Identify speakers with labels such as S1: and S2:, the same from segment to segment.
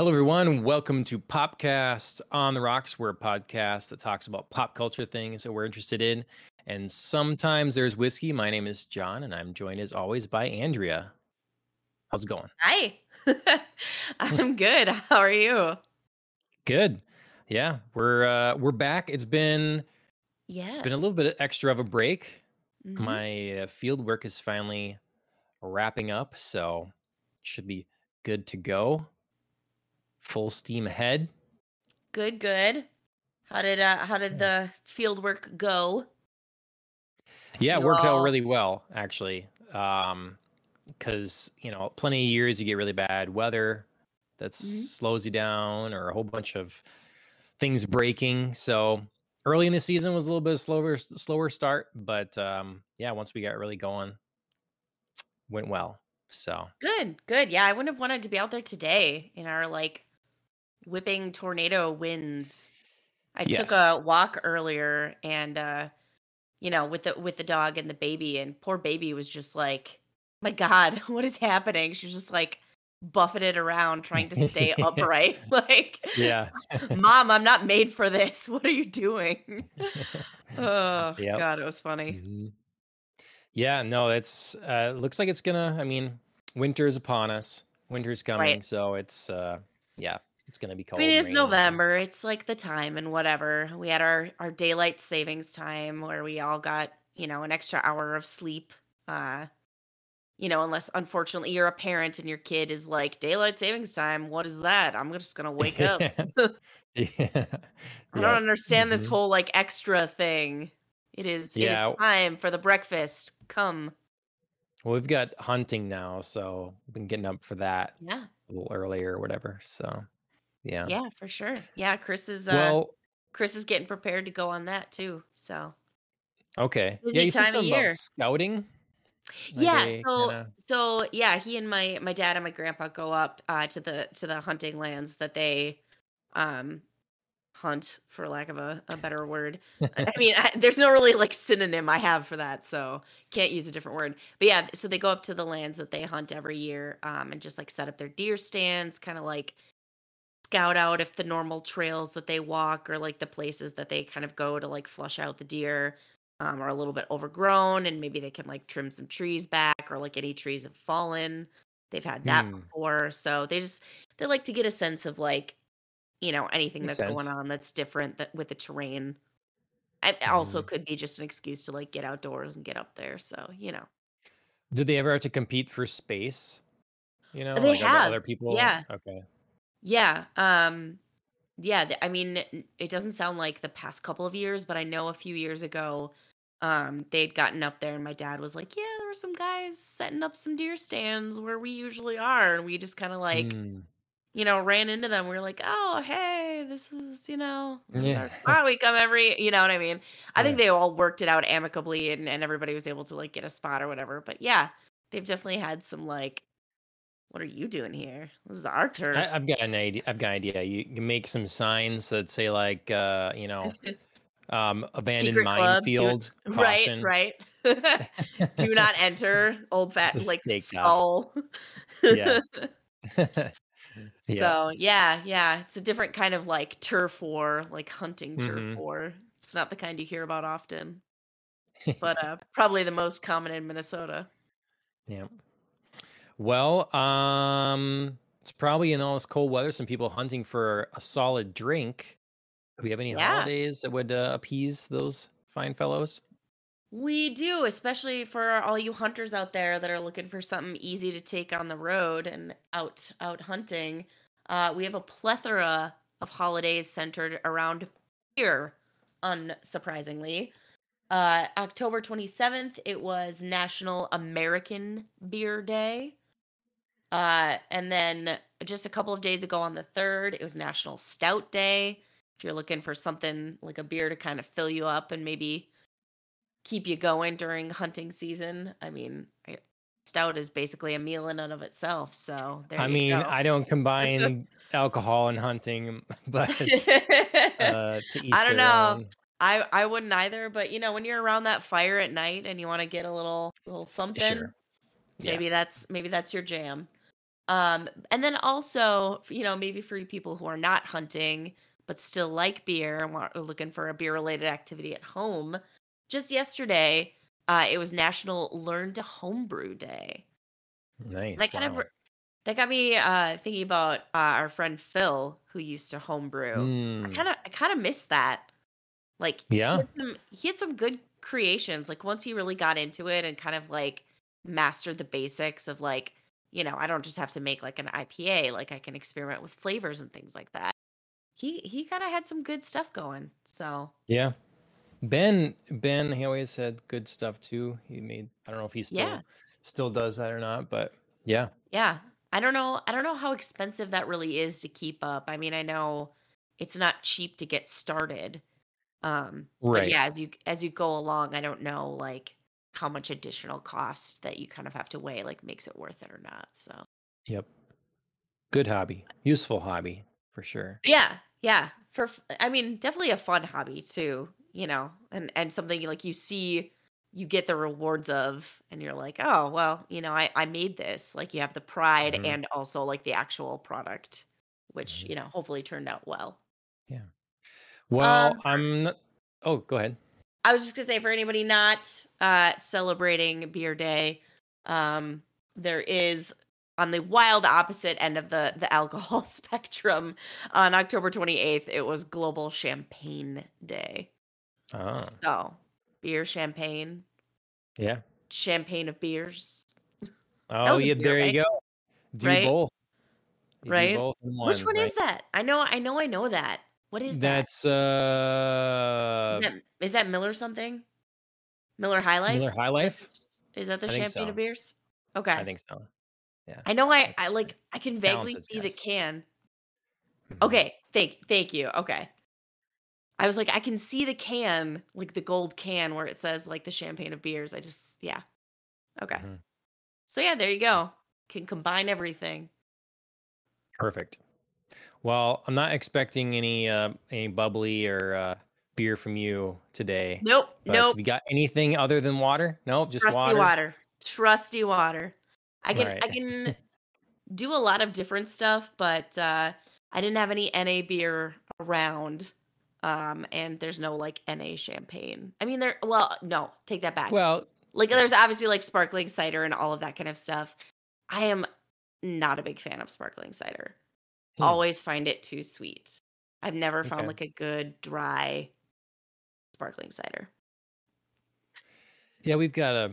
S1: Hello, everyone. Welcome to Popcast on the Rocks. We're a podcast that talks about pop culture things that we're interested in. And sometimes there's whiskey. My name is John, and I'm joined as always by Andrea. How's it going?
S2: Hi. I'm good. How are you?
S1: Good. Yeah, we're uh we're back. It's been
S2: yeah,
S1: it's been a little bit extra of a break.
S2: Mhm.
S1: My uh, field work is finally wrapping up, so it should be good to go. Full steam ahead.
S2: Good, good. How did uh how did the field work go?
S1: Yeah, it worked out really well, actually. Um, because you know, plenty of years you get really bad weather that
S2: Mhm.
S1: slows you down, or a whole bunch of things breaking. So early in the season was a little bit slower, slower start, but um, yeah, once we got really going, went well. So
S2: Good, good. Yeah, I wouldn't have wanted to be out there today in our like whipping tornado winds. I took a walk earlier and uh you know, with the with the dog and the baby and poor baby was just like, "My god, what is happening?" She was just like buffeted around trying to stay upright. Like,
S1: yeah,
S2: "Mom, I'm not made for this. What are you doing?" Oh,
S1: yep.
S2: god, it was funny.
S1: Mhm. Yeah, no, it's uh looks like it's gonna, I mean, winter is upon us. Winter's
S2: Right.
S1: coming, so it's uh yeah, it's gonna be cold.
S2: I mean, it is November. It's like the time and whatever. We had our our daylight savings time where we all got, you know, an extra hour of sleep. Uh, you know, unless unfortunately you're a parent and your kid is like, daylight savings time, what is that? I'm just gonna wake up.
S1: Yeah.
S2: I don't understand this
S1: Mhm.
S2: whole like extra thing. It is it is
S1: Yeah.
S2: time for the breakfast. Come.
S1: Well, we've got hunting now, so we've been getting up for that
S2: Yeah.
S1: a little earlier or whatever. So, yeah.
S2: Yeah, for sure. Yeah, Chris is uh
S1: Well,
S2: Chris is getting prepared to go on that too. So
S1: okay. Yeah,
S2: busy
S1: you said something about scouting. Like
S2: Yeah,
S1: they
S2: so so yeah, he and my my dad and my grandpa go up uh to the to the hunting lands that they um hunt for lack of a, a better word. I I mean, I, there's no really like synonym I have for that, so can't use a different word. But yeah, so they go up to the lands that they hunt every year um and just like set up their deer stands, kind of like scout out if the normal trails that they walk or like the places that they kind of go to like flush out the deer um, are a little bit overgrown and maybe they can like trim some trees back or like any trees have fallen they've had that
S1: Hmm.
S2: before so they just they like to get a sense of like you know anything
S1: Makes
S2: that's going on that's different that with the terrain it also
S1: hmm
S2: could be just an excuse to like get outdoors and get up there so you know
S1: Did they ever have to compete for space? You know,
S2: they
S1: like
S2: have
S1: other people?
S2: yeah
S1: Okay.
S2: Yeah um Yeah, th- I mean, it doesn't sound like the past couple of years, but I know a few years ago, um, they'd gotten up there, and my dad was like, "Yeah, there were some guys setting up some deer stands where we usually are," and we just kind of like,
S1: Hmm.
S2: you know, ran into them. We were like, "Oh, hey, this is, you know,
S1: Yeah.
S2: our spot. We come every, you know what I mean." I think they all worked it out amicably, and and everybody was able to like get a spot or whatever. But yeah, they've definitely had some like, "What are you doing here? This is our
S1: I,
S2: turf."
S1: I've got an idea. I've got an idea. You can make some signs that say like, uh, you know, um, abandoned
S2: Secret club, do
S1: minefield,
S2: right, right. Do not enter, old fat like skull.
S1: Yeah. Yep.
S2: So, yeah, yeah, it's a different kind of like turf war, like hunting turf
S1: hmm
S2: war. It's not the kind you hear about often, but uh probably the most common in Minnesota.
S1: Yeah. Well, um, it's probably in all this cold weather, some people hunting for a solid drink. Do we have any
S2: Yeah,
S1: holidays that would uh, appease those fine fellows?
S2: we do, especially for all you hunters out there that are looking for something easy to take on the road and out out hunting. Uh, we have a plethora of holidays centered around beer, unsurprisingly. Uh, October 27th, it was National American Beer Day. Uh, and then just a couple of days ago on the 3rd, it was National Stout Day. If you're looking for something like a beer to kind of fill you up and maybe keep you going during hunting season. I mean, I, stout is basically a meal in and of itself. So there
S1: I
S2: you
S1: mean,
S2: go.
S1: I don't combine alcohol and hunting, but uh, to
S2: I don't know.
S1: own.
S2: I I wouldn't either, but you know, when you're around that fire at night and you want to get a little little something,
S1: Sure. Yeah.
S2: maybe that's maybe that's your jam. Um, and then also, you know, maybe for you people who are not hunting but still like beer and want, are looking for a beer related activity at home, just yesterday, uh, it was National Learn to Homebrew Day.
S1: Nice.
S2: That kind of that got me uh, thinking about uh, our friend Phil who used to homebrew. I
S1: Mm,
S2: kind of I kind of miss that. Like he
S1: yeah.
S2: had some he had some good creations. Like once he really got into it and kind of like mastered the basics of like, you know, I don't just have to make like an IPA, like I can experiment with flavors and things like that. He he kind of had some good stuff going. So,
S1: Yeah. Ben Ben he always had good stuff too. He made I don't know if he
S2: yeah.
S1: still still does that or not, but yeah.
S2: Yeah. I don't know I don't know how expensive that really is to keep up. I mean, I know it's not cheap to get started. Um, but
S1: Right.
S2: yeah, as you as you go along, I don't know like how much additional cost that you kind of have to weigh like makes it worth it or not. So,
S1: Yep. Good hobby. Useful hobby for sure.
S2: yeah. Yeah. For I mean, definitely a fun hobby too, you know. And and something like you see you get the rewards of and you're like, "Oh, well, you know, I I made this." Like you have the pride
S1: hmm
S2: and also like the actual product which,
S1: hmm
S2: you know, hopefully turned out well.
S1: Yeah.
S2: Um
S1: Well, I'm not, oh, go ahead.
S2: I was just gonna say for anybody not uh celebrating beer day, um, there is on the wild opposite end of the the alcohol spectrum on October 28th, it was Global Champagne Day.
S1: Ah,
S2: So beer champagne,
S1: yeah.
S2: champagne of beers.
S1: Oh, yeah,
S2: beer,
S1: there you go. Do
S2: Right?
S1: both. You
S2: Right?
S1: both
S2: Which
S1: one, right?
S2: is that? I know I know I know that. What is that?
S1: That's
S2: Is
S1: uh
S2: that is that Miller something? Miller High Life. Miller?
S1: High
S2: Is that
S1: Life?
S2: is that the
S1: I
S2: champagne of
S1: so.
S2: beers? Okay.
S1: I think so. Yeah.
S2: I know I I like I can vaguely see the can.
S1: hmm
S2: Okay, thank thank you. Okay. I was like, I can see the can, like the gold can where it says like the champagne of beers. I just yeah. Okay.
S1: hmm
S2: So yeah, there you go. Can combine everything.
S1: Perfect. Well, I'm not expecting any uh any bubbly or uh beer from you today,
S2: Nope,
S1: but
S2: nope.
S1: have you got anything other than water? Nope, just
S2: Trusty
S1: water.
S2: water. Trusty water. I can I can do a lot of different stuff, but uh I didn't have any NA beer around. Um and there's no like NA champagne. I mean there well, no, take that back.
S1: Well,
S2: Like there's obviously like sparkling cider and all of that kind of stuff. I am not a big fan of sparkling cider.
S1: Hmm.
S2: Always find it too sweet. I've never found
S1: Okay.
S2: like a good dry sparkling cider.
S1: Yeah, we've got a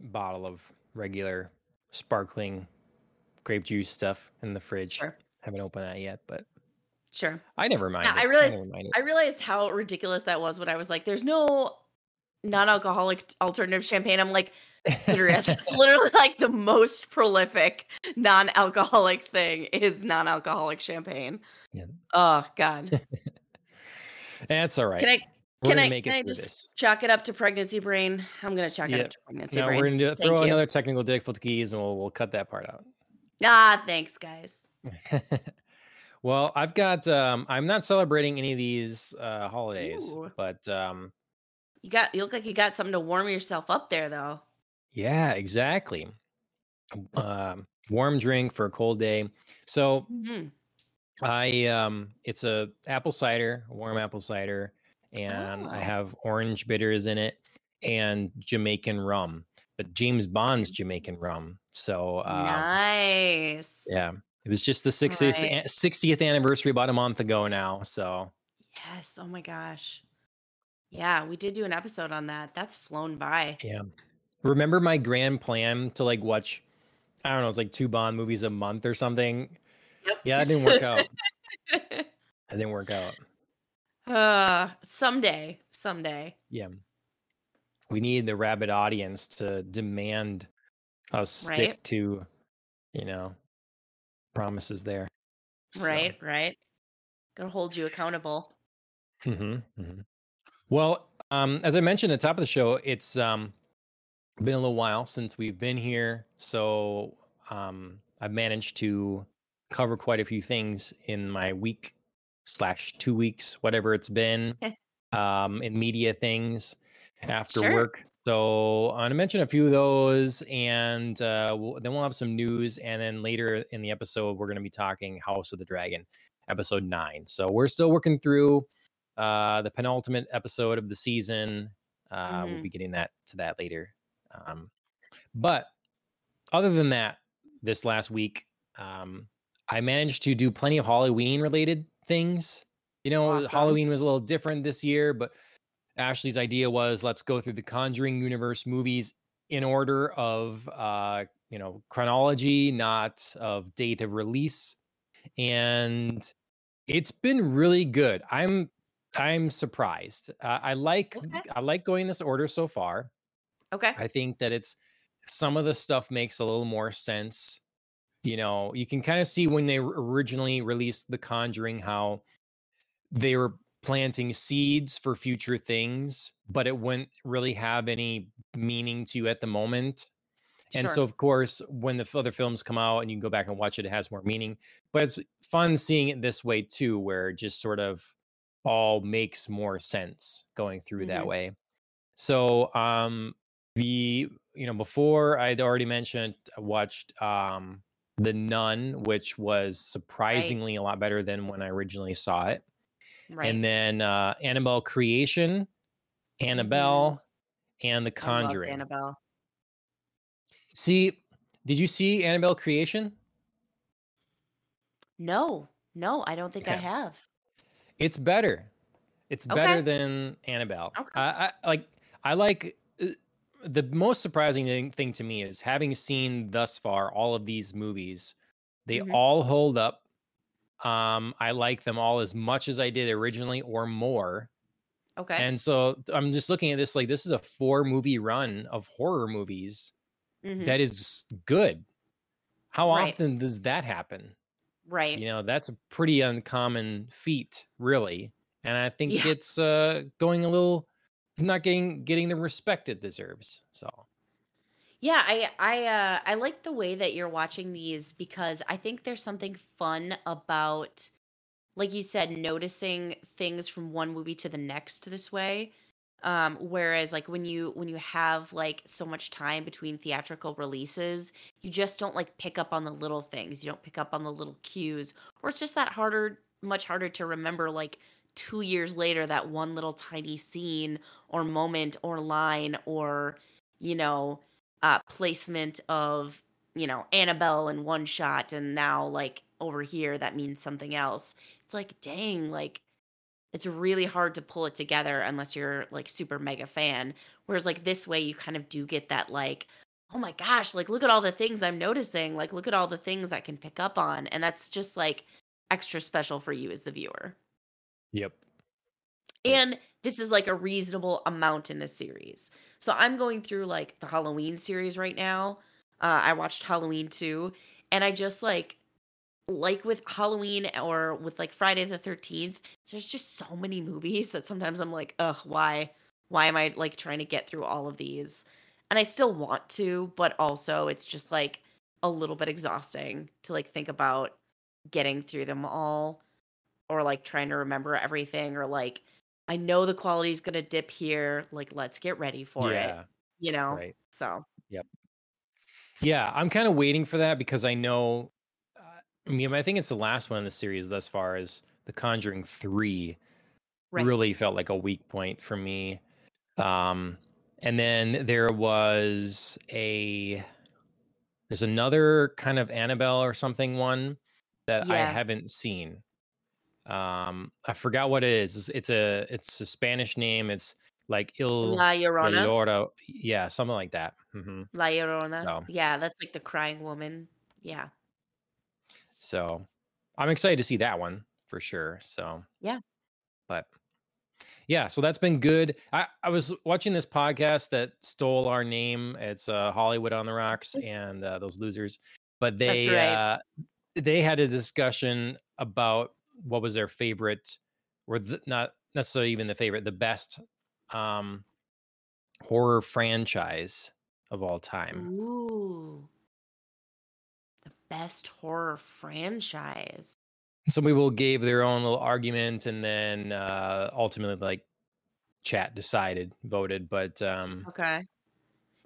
S1: bottle of regular sparkling grape juice stuff in the fridge.
S2: Sure.
S1: Haven't opened that yet, but
S2: Sure.
S1: I never mind
S2: I
S1: it. I
S2: realized
S1: it.
S2: I realized how ridiculous that was when I was like, there's no non-alcoholic alternative champagne. I'm like, literally, that's literally like the most prolific non-alcoholic thing is non-alcoholic champagne.
S1: Yeah.
S2: Oh God.
S1: That's all right.
S2: Can I
S1: We're
S2: can I
S1: make
S2: can I
S1: it
S2: just
S1: this.
S2: chalk it up to pregnancy brain? I'm gonna chalk it up to pregnancy
S1: No,
S2: brain.
S1: we're gonna do,
S2: Thank
S1: throw
S2: you.
S1: another technical difficulties, and we'll we'll cut that part out.
S2: Ah, thanks, guys.
S1: well, I've got. Um, I'm not celebrating any of these uh, holidays,
S2: Ooh.
S1: but um,
S2: You got you look like you got something to warm yourself up there though.
S1: yeah, exactly. Um, warm drink for a cold day. So
S2: Mhm.
S1: I um, it's a apple cider, warm apple cider, and I
S2: Oh.
S1: have orange bitters in it and Jamaican rum, but James Bond's Jamaican rum. So um,
S2: nice.
S1: yeah, it was just the 60th,
S2: Right.
S1: 60th anniversary about a month ago now. So
S2: Yes. Oh my gosh. Yeah, we did do an episode on that. That's flown by.
S1: yeah, remember my grand plan to like watch, I don't know, it's like two Bond movies a month or something.
S2: Yep.
S1: Yeah, that didn't work out. That didn't work out.
S2: uh, someday, someday.
S1: Yeah. We need the rabid audience to demand us stick to, you know, promises there. So,
S2: Right, right. Gonna hold you accountable.
S1: mhm, mhm. Well, um, as I mentioned at the top of the show, it's um, been a little while since we've been here. So um, I've managed to cover quite a few things in my week slash two weeks, whatever it's been, um, in media things after
S2: Sure.
S1: work. So I'm gonna mention a few of those, and uh, we'll, then we'll have some news, and then later in the episode we're gonna be talking House of the Dragon, episode nine. So we're still working through uh, the penultimate episode of the season. Uh, We'll
S2: Mhm.
S1: be getting that to that later. Um, but other than that, this last week, um, I managed to do plenty of Halloween related things. You know,
S2: Awesome.
S1: Halloween was a little different this year, but Ashley's idea was let's go through the Conjuring universe movies in order of uh, you know, chronology, not of date of release. And it's been really good. I'm I'm surprised. Uh, I like
S2: Okay.
S1: I like going this order so far.
S2: Okay.
S1: I think that it's some of the stuff makes a little more sense. You know, you can kind of see when they originally released The Conjuring how they were planting seeds for future things, but it wouldn't really have any meaning to you at the moment. And
S2: Sure.
S1: so, of course, when the other films come out and you can go back and watch it, it has more meaning. But it's fun seeing it this way too, where just sort of all makes more sense going through that
S2: Mhm.
S1: way. So, um, the you know before I'd already mentioned I watched um The Nun, which was surprisingly a lot better than when I originally saw it.
S2: right.
S1: And then uh Annabelle Creation, Annabelle, and The
S2: Mm-hmm. I loved
S1: Conjuring.
S2: Annabelle.
S1: See, did you see Annabelle Creation?
S2: No, no, I don't think I have.
S1: It's better. It's
S2: Okay.
S1: better than Annabelle.
S2: Okay.
S1: I, I like. I like. uh, The most surprising thing, thing to me is having seen thus far all of these movies. They
S2: Mhm.
S1: all hold up. Um, I like them all as much as I did originally, or more.
S2: Okay.
S1: And so I'm just looking at this like this is a four movie run of horror movies
S2: Mhm.
S1: that is good. How
S2: Right.
S1: often does that happen?
S2: Right.
S1: you know that's a pretty uncommon feat really and i think
S2: Yeah.
S1: it's uh going a little not getting getting the respect it deserves so
S2: Yeah, I I uh I like the way that you're watching these because I think there's something fun about like you said noticing things from one movie to the next this way. Um whereas like when you when you have like so much time between theatrical releases, you just don't like pick up on the little things. You don't pick up on the little cues or it's just that harder much harder to remember like 2 years later that one little tiny scene or moment or line or you know uh placement of you know annabelle in one shot and now like over here that means something else it's like dang like it's really hard to pull it together unless you're like super mega fan whereas like this way you kind of do get that like oh my gosh like look at all the things i'm noticing like look at all the things i can pick up on and that's just like extra special for you as the viewer
S1: yep
S2: and this is like a reasonable amount in a series. So I'm going through like the Halloween series right now. Uh, I watched Halloween 2 and I just like like with Halloween or with like Friday the 13th, there's just so many movies that sometimes I'm like, "Ugh, why? Why am I like trying to get through all of these?" And I still want to, but also it's just like a little bit exhausting to like think about getting through them all or like trying to remember everything or like I know the quality's going to dip here, like let's get ready for
S1: yeah
S2: it, you know.
S1: right
S2: So,
S1: yeah i'm kind of waiting for that because i know mean i think it's the last one in the series thus far is the conjuring 3
S2: right.
S1: really felt like a weak point for me um and then there was a there's another kind of annabelle or something one that i haven't seen um i forgot what it is it's, a it's a spanish name it's like il
S2: La Llorona.
S1: Yeah something like that hmm
S2: La Llorona.
S1: So-
S2: Yeah, that's like the crying woman. Yeah.
S1: So i'm excited to see that one for sure so
S2: Yeah.
S1: but yeah so that's been good i i was watching this podcast that stole our name it's uh hollywood on the rocks and uh, those losers but they
S2: right.
S1: uh they had a discussion about what was their favorite or the, not necessarily even the favorite the best um horror franchise of all time
S2: Ooh. Best horror franchise.
S1: some people gave their own little argument and then uh ultimately like chat decided, voted. But um,
S2: Okay.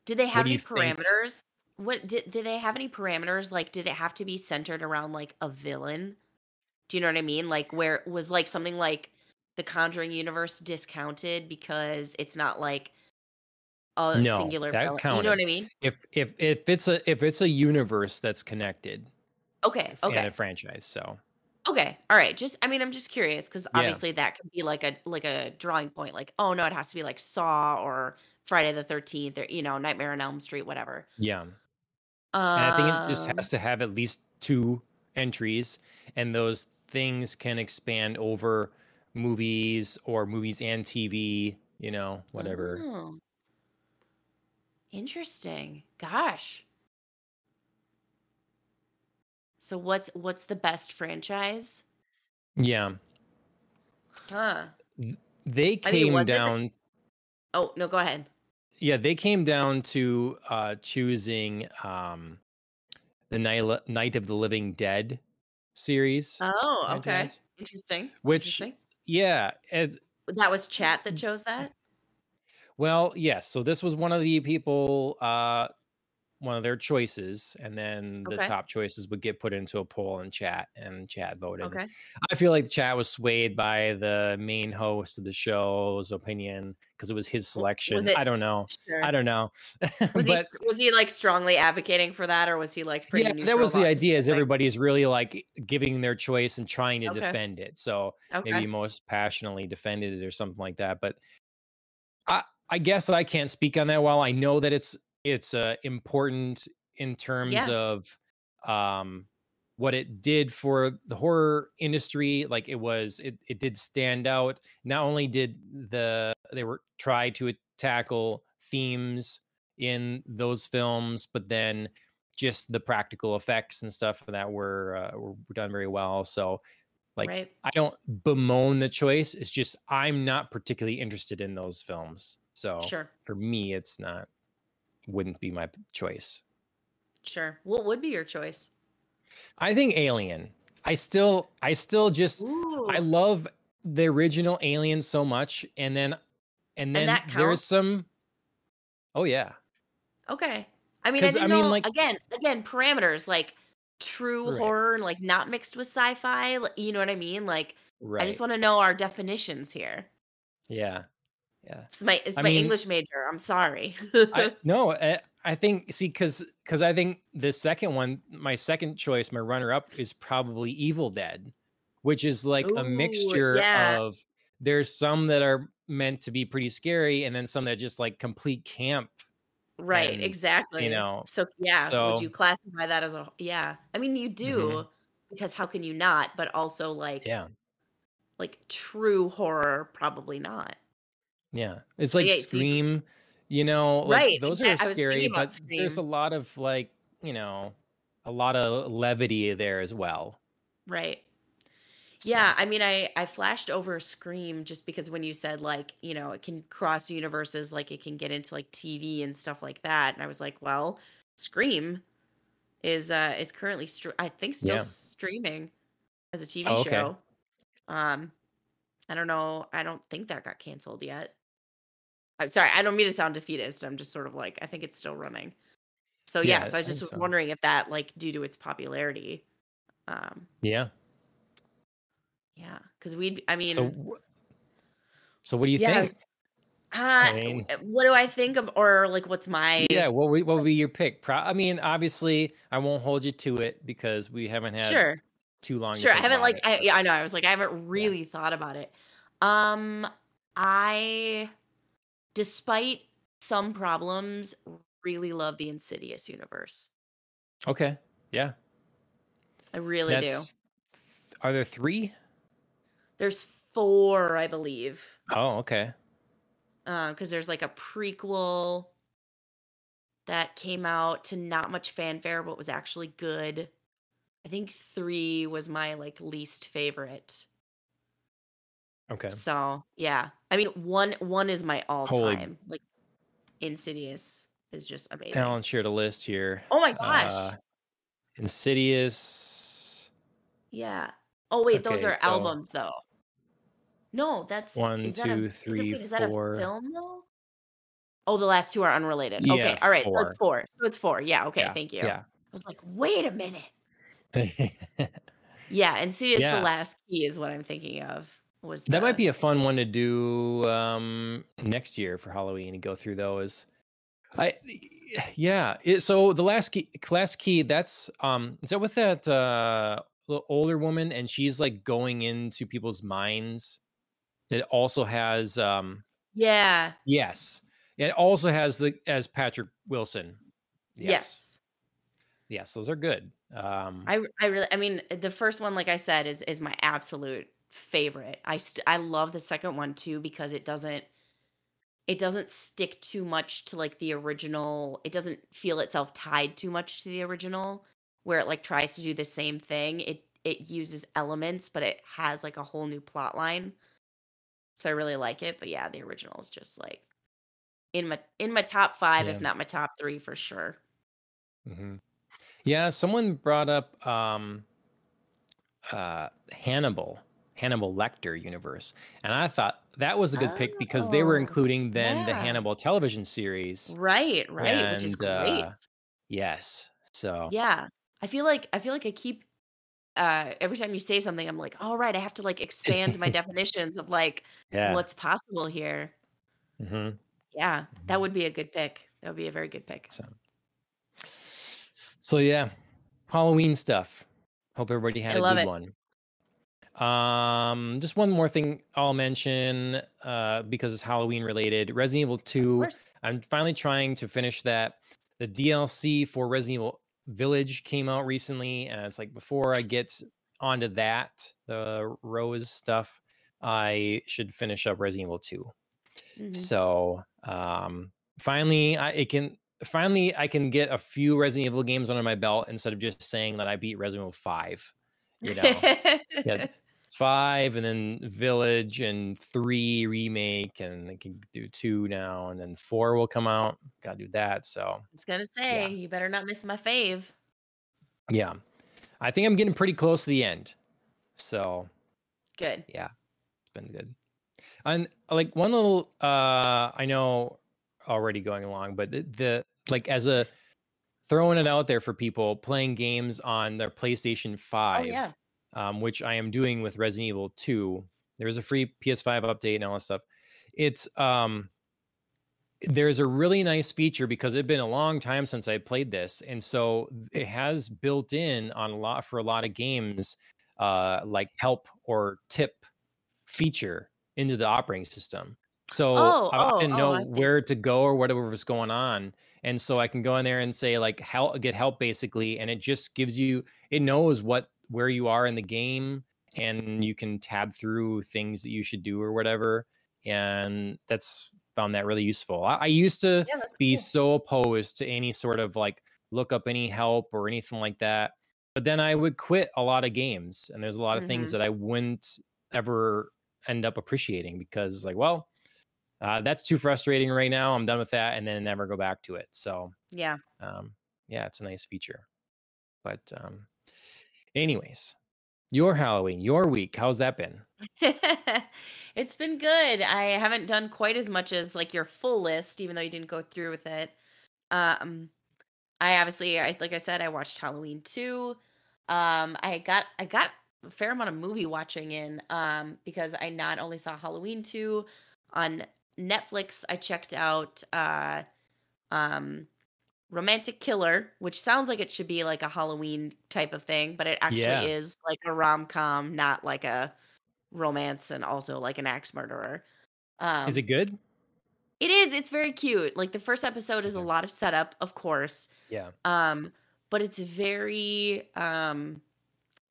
S2: Did they have any
S1: you think?
S2: parameters? What did did they have any parameters? Like, did it have to be centered around like a villain? Do you know what I mean? Like, where was like something like the Conjuring universe discounted because it's not like a
S1: No,
S2: singular
S1: that
S2: villain? You know what. I mean?
S1: If if if it's a if it's a universe that's connected
S2: Okay.
S1: f- and a franchise, so
S2: Okay. All right. Just I mean, I'm just curious because
S1: yeah,
S2: obviously that could be like a like a drawing point. Like, oh no, it has to be like Saw or Friday the Thirteenth or you know Nightmare on Elm Street, whatever.
S1: yeah. And I think it just
S2: Um.
S1: has to have at least two entries, and those things can expand over movies or movies and TV, you know, whatever.
S2: Oh, interesting. Gosh. So what's what's the best franchise?
S1: Yeah.
S2: Huh.
S1: Th- They
S2: I mean,
S1: came
S2: it the
S1: down,
S2: Oh, no, go ahead.
S1: yeah, they came down to uh choosing um the Night, Night of the Living Dead series
S2: Oh, okay.
S1: franchise,
S2: Interesting.
S1: which,
S2: Interesting.
S1: yeah, it,
S2: That was chat that chose that?
S1: Well, yes. So this was one of the people, uh, one of their choices, and then the
S2: Okay.
S1: top choices would get put into a poll and chat, and chat voted.
S2: Okay.
S1: I feel like the chat was swayed by the main host of the show's opinion because it was his
S2: W- Was
S1: selection.
S2: it
S1: I don't know. I don't know.
S2: Was he was he like strongly advocating for that, or was he like pretty
S1: yeah, that was the idea. Is
S2: thing?
S1: everybody's really like giving their choice and trying to
S2: Okay.
S1: defend it. So maybe most passionately defended it or something like that. But I I guess I can't speak on that. While I know that it's it's uh, important in terms
S2: Yeah.
S1: of um what it did for the horror industry like it was it, it did stand out not only did the they were try to tackle themes in those films but then just the practical effects and stuff that were uh, were done very well so like
S2: Right.
S1: i don't bemoan the choice it's just i'm not particularly interested in those films so
S2: Sure.
S1: for me it's not wouldn't be my choice
S2: Sure. What would be your choice?
S1: i think alien i still i still just i love the original alien so much and then and
S2: And
S1: then
S2: that
S1: there's some oh yeah
S2: Okay. I mean, I didn't
S1: mean,
S2: know
S1: like-
S2: again, again, parameters like true
S1: Right.
S2: horror and like not mixed with sci-fi. You know what I mean? Like
S1: right
S2: I just want to know our definitions here.
S1: yeah yeah
S2: It's my it's
S1: I
S2: my
S1: mean-
S2: English major. I'm sorry.
S1: I no, I, I think see because because I think the second one, my second choice, my runner up is probably Evil Dead, which is like a mixture
S2: yeah.
S1: of there's some that are meant to be pretty scary, and then some that just like complete camp.
S2: Right,
S1: and,
S2: exactly.
S1: know,
S2: so yeah, would you classify that as a yeah? I mean, you do
S1: Mhm.
S2: because how can you not? But also like
S1: Yeah,
S2: like true horror, probably not.
S1: yeah, it's like
S2: yeah, so you-
S1: Scream. You know, like
S2: Right,
S1: those are
S2: was
S1: scary, but there's a lot of like you know, a lot of levity there as well.
S2: Right.
S1: So,
S2: Yeah, I mean, I I flashed over Scream just because when you said like, you know, it can cross universes, like it can get into like TV and stuff like that, and I was like, well, Scream is uh is currently str- I think still
S1: Yeah.
S2: streaming as a TV
S1: Oh, okay.
S2: show. Um, I don't know. I don't think that got canceled yet. I'm sorry. I don't mean to sound defeatist. I'm just sort of like I think it's still running. So yeah,
S1: Yeah,
S2: so I
S1: was
S2: just
S1: so.
S2: wondering if that like due to its popularity. Um,
S1: yeah.
S2: Yeah, because we'd. I mean,
S1: so, so what do you
S2: yeah, I
S1: think?
S2: Uh,
S1: mean-
S2: what do I think of, or like, what's my?
S1: Yeah, what would, what would be your pick? Pro- I mean, obviously, I won't hold you to it because we haven't had
S2: sure,
S1: too long.
S2: sure. I haven't like,
S1: it,
S2: I, yeah, I know. I was like, I haven't really thought about it. Um, I, despite some problems, really love the Insidious universe.
S1: okay, yeah.
S2: I really do.
S1: Are there three?
S2: There's four, I believe.
S1: Oh, okay.
S2: because there's like a prequel that came out to not much fanfare but was actually good i think three was my like least favorite
S1: Okay.
S2: so yeah i mean one one is my all-time like insidious is just amazing
S1: Alan shared a list here.
S2: oh my gosh
S1: Uh, Insidious.
S2: yeah oh wait those are
S1: so-
S2: albums though No, that's
S1: One,
S2: is that a
S1: two,
S2: is that
S1: three,
S2: wait, is that a
S1: four.
S2: film though? Oh, the last two are unrelated.
S1: Yeah,
S2: Okay, all right, so it's
S1: 4.
S2: 4. So it's 4. Yeah, okay,
S1: Yeah,
S2: thank you. Yeah. I
S1: yeah.
S2: was like, "Wait a minute." Yeah, and Insidious: The
S1: Yeah.
S2: Last Key is what I'm thinking of, was
S1: That might
S2: the
S1: be a fun one to do um next year for Halloween and go through those. I yeah, it, so the last key last key that's um is that with that uh little older woman and she's like going into people's minds. It also has um
S2: Yeah.
S1: yes. It also has the as Patrick Wilson. Yes.
S2: Yes.
S1: Yes, those are good. Um
S2: I I really I mean, the first one, like I said, is is my absolute favorite. I st- I love the second one too because it doesn't it doesn't stick too much to like the original. It doesn't feel itself tied too much to the original where it like tries to do the same thing. It it uses elements, but it has like a whole new plot line. So I really like it. But yeah, the original is just like in my in my top 5
S1: yeah.
S2: if not my top 3 for sure.
S1: hmm Yeah, someone brought up um uh Hannibal, Hannibal Lecter universe. And I thought that was a good pick because they were
S2: Oh,
S1: including then the. Hannibal television series.
S2: Right, right, which is great.
S1: uh yes. So
S2: Yeah. I feel like I feel like I keep uh every time you say something I'm like, "All right, I have to like expand my definitions of like
S1: yeah.
S2: what's possible here."
S1: hmm
S2: Yeah, that
S1: hmm
S2: would be a good pick. That would be a very good pick.
S1: So so yeah, Halloween stuff. Hope everybody had a
S2: love
S1: good
S2: it.
S1: one. Um, just one more thing I'll mention uh, because it's Halloween related. Resident Evil 2. I'm finally trying to finish that. The DLC for Resident Evil Village came out recently, and it's like before I get onto that, the Rose stuff, I should finish up Resident Evil 2.
S2: Mhm.
S1: So um, finally, I it can finally I can get a few Resident Evil games under my belt instead of just saying that I beat Resident Evil 5. You know, yeah, five and then Village and three remake, and I can do two now, and then four will come out. Gotta do that. So
S2: I was gonna
S1: yeah,
S2: say, you better not miss my fave.
S1: yeah. I think I'm getting pretty close to the end. So
S2: Good.
S1: yeah, it's been good. And like one little, uh, I know already going along, but the, the like as a throwing it out there for people playing games on their PlayStation 5
S2: Oh
S1: 5,
S2: yeah.
S1: Um, which I am doing with Resident Evil 2. There's a free PS5 update and all that stuff. It's um there's a really nice feature because it's been a long time since I played this, and so it has built in on a lot for a lot of games, uh, like help or tip feature into the operating system. So
S2: Oh,
S1: I, I
S2: oh,
S1: didn't
S2: oh,
S1: know
S2: see.
S1: where to go or whatever was going on, and so I can go in there and say like help, get help basically, and it just gives you it knows what where you are in the game, and you can tab through things that you should do or whatever, and that's found that really useful. I, I used to
S2: Yeah,
S1: be
S2: cool.
S1: so opposed to any sort of like look up any help or anything like that. But then I would quit a lot of games, and there's a lot of things
S2: Mhm.
S1: that I wouldn't ever end up appreciating because, like, well, uh, that's too frustrating right now. I'm done with that, and then never go back to it. So,
S2: Yeah.
S1: um, yeah, it's a nice feature. But, um, anyways, your Halloween, your week, how's that been?
S2: it's been good. I haven't done quite as much as like your full list, even though you didn't go through with it. Um, I obviously, I like I said, I watched Halloween two. Um, I got I got a fair amount of movie watching in. Um, because I not only saw Halloween two on Netflix, I checked out uh, um, Romantic Killer, which sounds like it should be like a Halloween type of thing, but it actually
S1: Yeah.
S2: is like a rom com, not like a romance and also like an axe murderer. Um,
S1: Is it good?
S2: it is. It's very cute. Like the first episode is a lot of setup, of course.
S1: Yeah.
S2: Um, but it's very um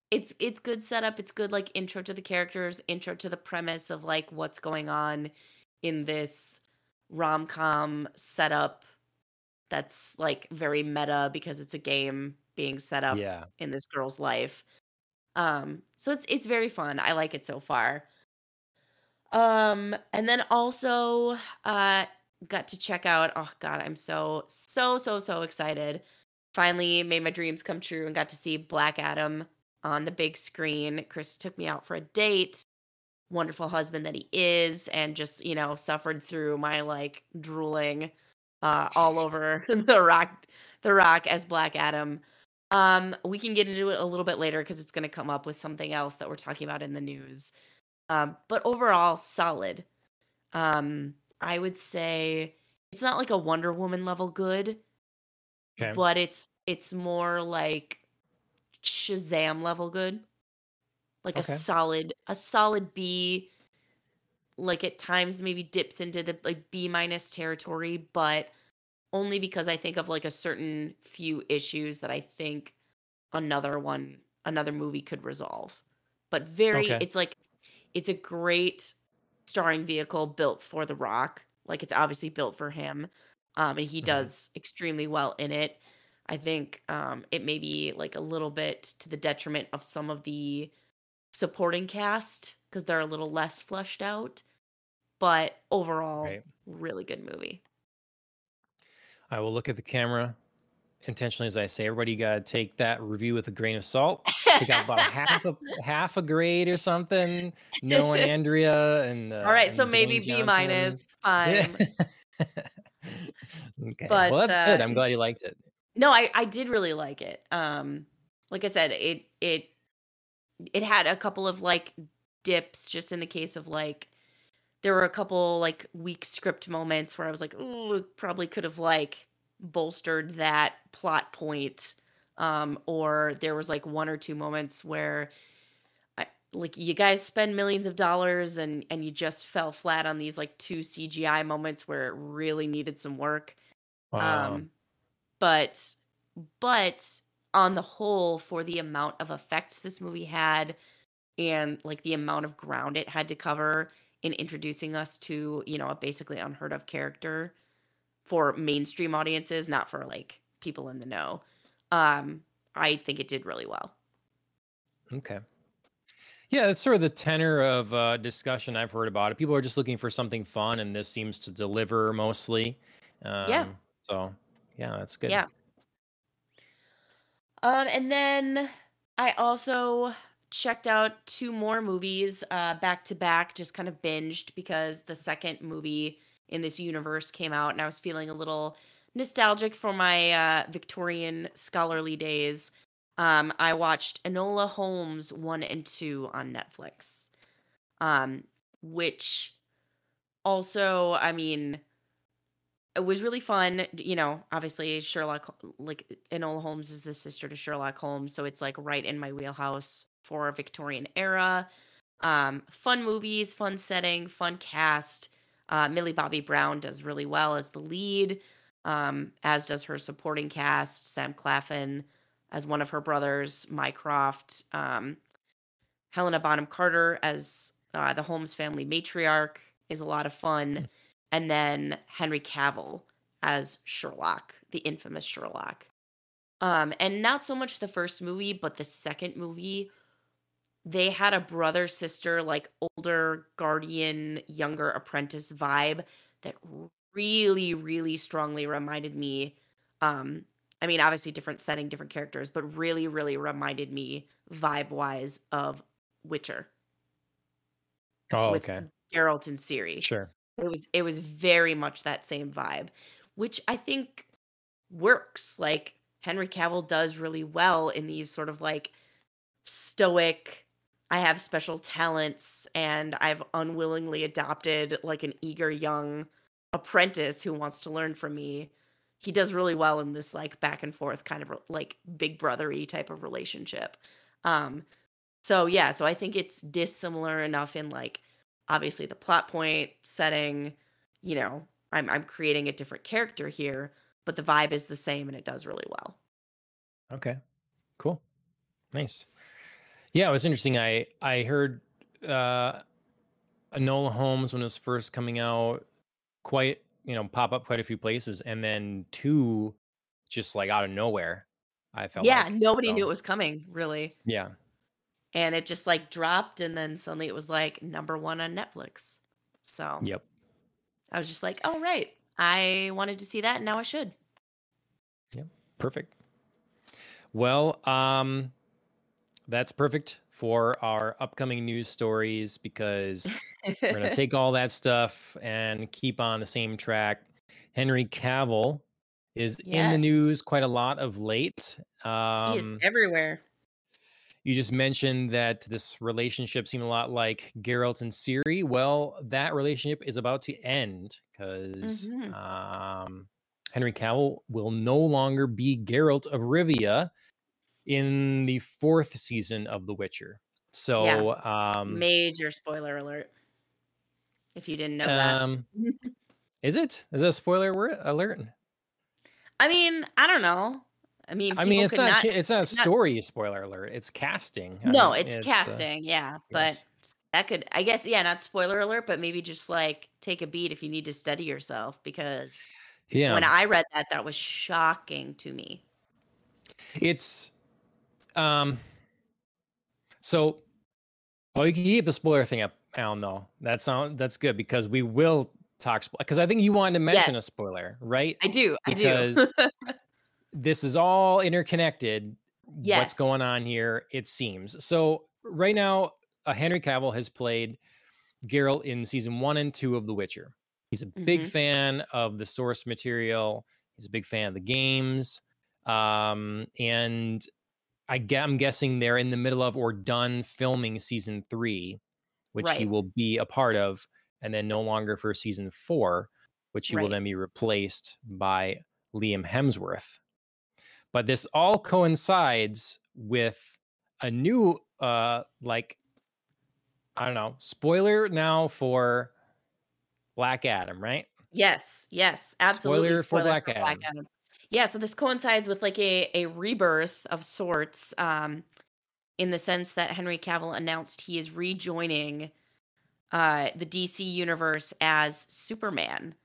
S2: it's it's good setup. It's good like intro to the characters, intro to the premise of like what's going on in this rom-com setup that's like very meta because it's a game being set up
S1: Yeah.
S2: in this girl's life. Um so it's it's very fun. I like it so far. Um and then also uh got to check out oh god, I'm so so so so excited. Finally made my dreams come true and got to see Black Adam on the big screen. Chris took me out for a date wonderful husband that he is and just, you know, suffered through my like drooling uh all over the rock the rock as Black Adam. Um we can get into it a little bit later because it's going to come up with something else that we're talking about in the news. Um but overall solid. Um I would say it's not like a Wonder Woman level good,
S1: Okay.
S2: but it's it's more like Shazam level good. Like
S1: Okay.
S2: a solid a solid B like at times maybe dips into the like B minus territory, but only because I think of like a certain few issues that I think another one another movie could resolve. But very
S1: Okay.
S2: it's like it's a great starring vehicle built for The Rock. Like it's obviously built for him. Um and he
S1: Mhm.
S2: does extremely well in it. I think um it may be like a little bit to the detriment of some of the supporting cast because they're a little less fleshed out. But overall,
S1: Right.
S2: really good movie.
S1: I will look at the camera intentionally as I say, everybody got to take that review with a grain of salt. Take out about half a half a grade or something. No Andrea and uh,
S2: All right, so
S1: and
S2: maybe
S1: Dwayne
S2: B
S1: Johnson.
S2: minus.
S1: Yeah.
S2: Fine.
S1: okay.
S2: But,
S1: well, that's good.
S2: uh,
S1: I'm glad you liked it.
S2: No, I I did really like it. Um like I said, it it it had a couple of like dips just in the case of like there were a couple like weak script moments where I was like, "Ooh, probably could have like bolstered that plot point." Um or there was like one or two moments where I, like you guys spend millions of dollars and and you just fell flat on these like two CGI moments where it really needed some work.
S1: Wow.
S2: Um, but but on the whole, for the amount of effects this movie had, and like the amount of ground it had to cover in introducing us to you know a basically unheard of character for mainstream audiences, not for like people in the know. Um, I think it did really well.
S1: Okay. Yeah, that's sort of the tenor of uh, discussion I've heard about it. People are just looking for something fun, and this seems to deliver mostly. Um,
S2: Yeah.
S1: So, yeah, that's good.
S2: Yeah. Um, and then I also checked out two more movies uh, back to back, just kind of binged because the second movie in this universe came out, and I was feeling a little nostalgic for my uh, Victorian scholarly days. Um, I watched Enola Holmes one and two on Netflix, um, which also, I mean, it was really fun. You know, obviously Sherlock, like Enola Holmes is the sister to Sherlock Holmes, so it's like right in my wheelhouse for Victorian era. Um, fun movies, fun setting, fun cast. Uh, Millie Bobby Brown does really well as the lead, um, as does her supporting cast. Sam Claflin as one of her brothers, Mycroft. Um, Helena Bonham Carter as uh, the Holmes family matriarch is a lot of fun.
S1: Hmm.
S2: And then Henry Cavill as Sherlock, the infamous Sherlock. Um, and not so much the first movie, but the second movie, they had a brother sister, like older guardian, younger apprentice vibe that really, really strongly reminded me. Um, I mean, obviously different setting, different characters, but really, really reminded me vibe wise of Witcher
S1: Oh,
S2: with
S1: okay.
S2: Geralt and Ciri.
S1: Sure.
S2: It was it was very much that same vibe, which I think works. Like Henry Cavill does really well in these sort of like stoic I have special talents and I've unwillingly adopted like an eager young apprentice who wants to learn from me. He does really well in this like back and forth kind of like big brothery type of relationship. Um so yeah, so I think it's dissimilar enough in like obviously the plot point setting you know i'm i'm creating a different character here but the vibe is the same and it does really well
S1: Okay. Cool. Nice. Yeah, it was interesting. I I heard uh Enola Holmes when it was first coming out quite, you know, pop up quite a few places and then two just like out of nowhere. I felt
S2: yeah
S1: like.
S2: nobody knew it was coming really
S1: yeah.
S2: and it just like dropped and then suddenly it was like number one on netflix so
S1: Yep.
S2: i was just like oh right i wanted to see that and now i should Yeah,
S1: Perfect. Well, um that's perfect for our upcoming news stories because we're going to take all that stuff and keep on the same track. Henry Cavill is in the news quite a lot of late.
S2: he is
S1: Um,
S2: everywhere.
S1: you just mentioned that this relationship seemed a lot like Geralt and Ciri. Well, that relationship is about to end because
S2: hmm
S1: um, Henry Cavill will no longer be Geralt of Rivia in the fourth season of The Witcher.
S2: Yeah,
S1: So, um,
S2: major spoiler alert if you didn't know
S1: um, is it? Is that a spoiler alert?
S2: I mean, I don't know. I mean,
S1: I mean, it's not.
S2: not
S1: It's not a
S2: not
S1: story spoiler alert. It's casting. I
S2: No,
S1: mean,
S2: it's
S1: it's uh,
S2: casting, yeah, but
S1: yes.
S2: that could, I guess, yeah, not spoiler alert, but maybe just like take a beat if you need to study yourself because
S1: yeah, when
S2: I read that, that was shocking to me.
S1: it's um. So, well, you can keep the spoiler thing up, Alan. Though that sound that's good because we will talk. Because I think you wanted to mention
S2: Yes,
S1: a spoiler, right?
S2: I do. I do.
S1: This is all interconnected. What's going on here? It seems so. Right now, uh, Henry Cavill has played Geralt in season one and two of The Witcher. He's a big
S2: hmm
S1: fan of the source material. He's a big fan of the games, um, and I I'm guessing they're in the middle of or done filming season three, which he will be a part of, and then no longer for season four, which he will then be replaced by Liam Hemsworth. But this all coincides with a new, uh, like I don't know, spoiler now for Black Adam, right?
S2: Yes. Yes. Absolutely.
S1: Spoiler for Black
S2: for Black
S1: Adam.
S2: Yeah. So this coincides with like a, a rebirth of sorts, um, in the sense that Henry Cavill announced he is rejoining uh, the DC universe as Superman.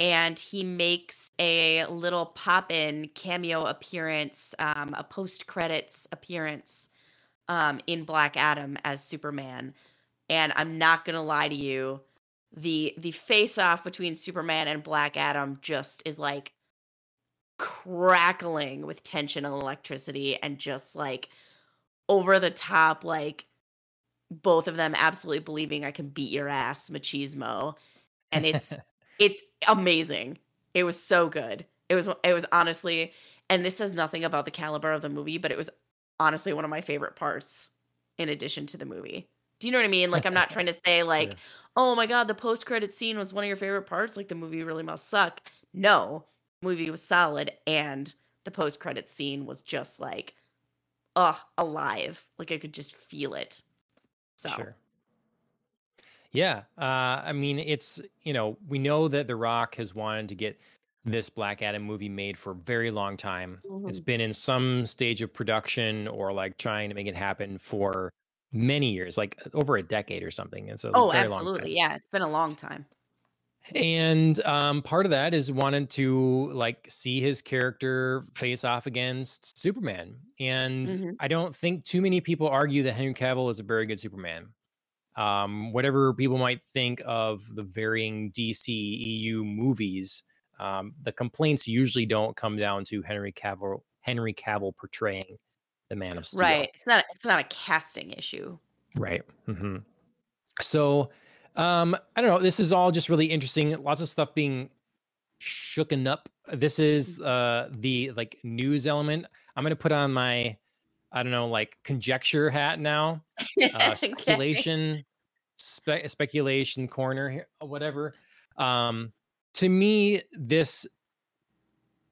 S2: and he makes a little pop-in cameo appearance, um, a post-credits appearance um, in Black Adam as Superman. And I'm not gonna lie to you, the the face-off between Superman and Black Adam just is like crackling with tension and electricity, and just like over the top, like both of them absolutely believing I can beat your ass, machismo, and it's it's amazing. It was so good. It was it was honestly, and this says nothing about the caliber of the movie, but it was honestly one of my favorite parts in addition to the movie. Do you know what I mean? Like I'm not trying to say like,
S1: sure.
S2: "Oh my god, the post-credit scene was one of your favorite parts, like the movie really must suck." No, movie was solid and the post-credit scene was just like, oh, alive. Like I could just feel it. So,
S1: Sure. Yeah. Uh, I mean, it's, you know, we know that The Rock has wanted to get this Black Adam movie made for a very long time. It's
S2: mhm.
S1: been in some stage of production or like trying to make it happen for many years, like over a decade or something. and so
S2: Oh,
S1: very long time.
S2: absolutely. Yeah, it's been a long time.
S1: And um, part of that is wanted to like see his character face off against Superman. And
S2: Mhm.
S1: I don't think too many people argue that Henry Cavill is a very good Superman. Um, whatever people might think of the varying DC EU movies, um, the complaints usually don't come down to Henry Cavill Henry Cavill portraying the Man of Steel.
S2: Right. It's not it's not a casting issue.
S1: Right. hmm So, um, I don't know. This is all just really interesting. Lots of stuff being shooken up. This is uh the like news element. I'm gonna put on my, I don't know, like conjecture hat now. Uh,
S2: okay.
S1: speculation, spe- speculation corner here, whatever. Um, to me, this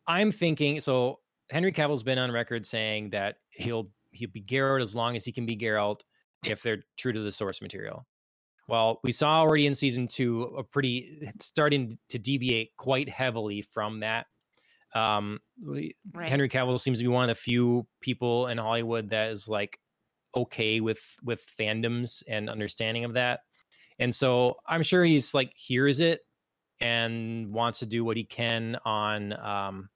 S1: I'm thinking. So Henry Cavill's been on record saying that he'll he'll be Geralt as long as he can be Geralt if they're true to the source material. Well, we saw already in season two a pretty starting to deviate quite heavily from that. Um, we-
S2: Right.
S1: Henry Cavill seems to be one of the few people in Hollywood that is like okay with with fandoms and understanding of that. And so I'm sure he's like hears it and wants to do what he can on um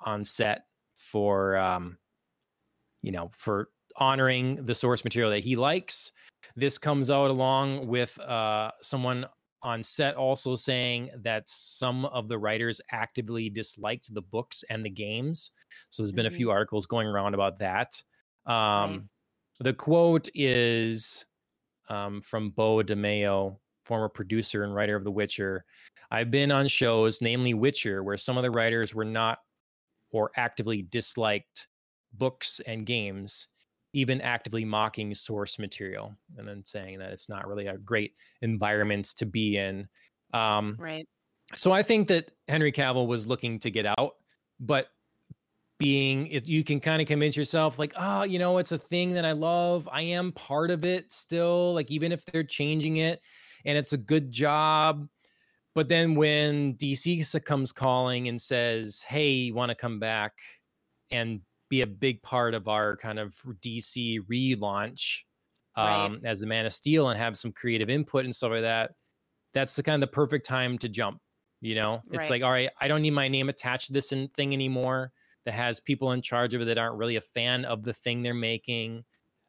S1: on set for um you know for honoring the source material that he likes. This comes out along with uh someone on set also saying that some of the writers actively disliked the books and the games. So there's been a
S2: Mhm.
S1: few articles going around about that. Um
S2: Right.
S1: the quote is um, from Beau DeMayo, former producer and writer of The Witcher. I've been on shows, namely Witcher, where some of the writers were not or actively disliked books and games, even actively mocking source material, and then saying that it's not really a great environment to be in. Um,
S2: right.
S1: So I think that Henry Cavill was looking to get out, but being if you can kind of convince yourself like oh you know it's a thing that i love i am part of it still like even if they're changing it and it's a good job but then when dc comes calling and says hey you want to come back and be a big part of our kind of dc relaunch um, right. as the man of steel and have some creative input and stuff like that that's the kind of the perfect time to jump you know it's right. like all right i don't need my name attached to this thing anymore that has people in charge of it that aren't really a fan of the thing they're making.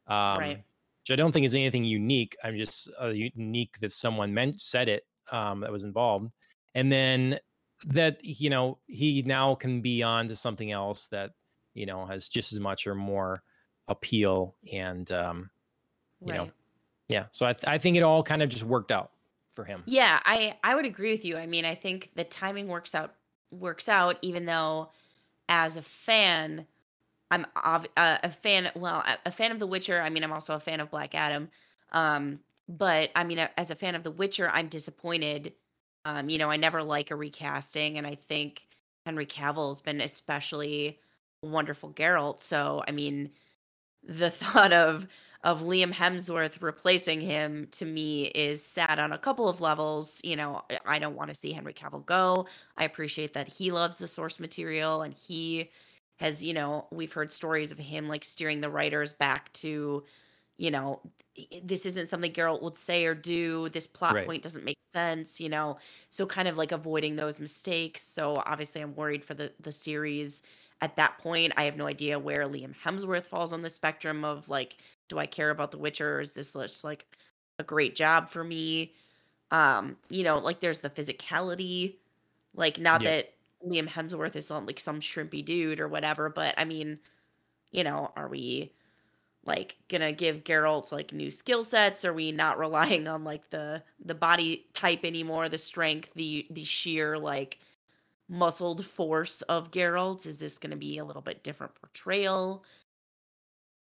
S1: Um, right. Which I don't think is anything unique. I'm just uh, unique that someone meant said it um, that was involved, and then that you know he now can be on to something else that you know has just as much or more appeal and um, you right. know yeah. So I th- I think it all kind of just worked out for him.
S2: Yeah, I I would agree with you. I mean, I think the timing works out works out even though as a fan, I'm uh, a fan. Well, a fan of The Witcher. I mean, I'm also a fan of Black Adam. Um, but I mean, as a fan of The Witcher, I'm disappointed. Um, you know, I never like a recasting, and I think Henry Cavill has been especially wonderful Geralt. So, I mean, the thought of of Liam Hemsworth replacing him to me is sad on a couple of levels. You know, I don't want to see Henry Cavill go. I appreciate that he loves the source material and he has, you know, we've heard stories of him like steering the writers back to, you know, this isn't something Geralt would say or do. This plot right. point doesn't make sense, you know. So kind of like avoiding those mistakes. So obviously I'm worried for the the series at that point, I have no idea where Liam Hemsworth falls on the spectrum of like, do I care about The Witcher? Or is this just like a great job for me? Um, you know, like there's the physicality, like not that Liam Hemsworth is like some shrimpy dude or whatever, but I mean, you know, are we like gonna give Geralt like new skill sets? Are we not relying on like the the body type anymore, the strength, the the sheer like muscled force of Geralt? Is this going to be a little bit different portrayal?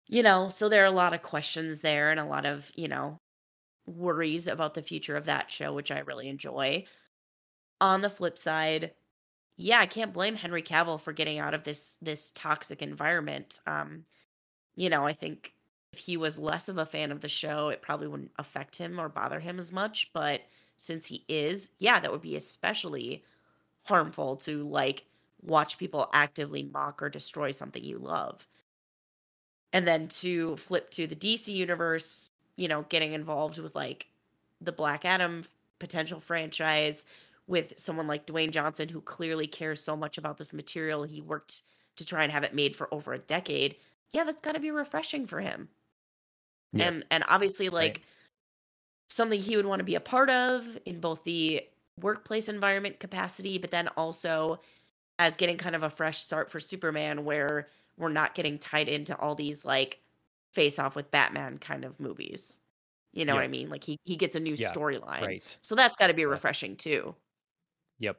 S2: You know, so there are a lot of questions there and a lot of, you know, worries about the future of that show, which I really enjoy. On the flip side, yeah, I can't blame Henry Cavill for getting out of this this toxic environment. Um, you know, I think if he was less of a fan of the show, it probably wouldn't affect him or bother him as much, but since he is, yeah, that would be especially harmful to like watch people actively mock or destroy something you love. And then to flip to the DC universe, you know, getting involved with like the Black Adam potential franchise with someone like Dwayne Johnson who clearly cares so much about this material. He worked to try and have it made for over a decade. Yeah, that's got to be refreshing for him. Yeah. And and obviously like right. something he would want to be a part of in both the workplace environment capacity, but then also as getting kind of a fresh start for Superman where we're not getting tied into all these like face off with Batman kind of movies. You know yep. what I mean? Like he he gets a new yeah, storyline. Right. So that's got to be refreshing yeah. too.
S1: Yep.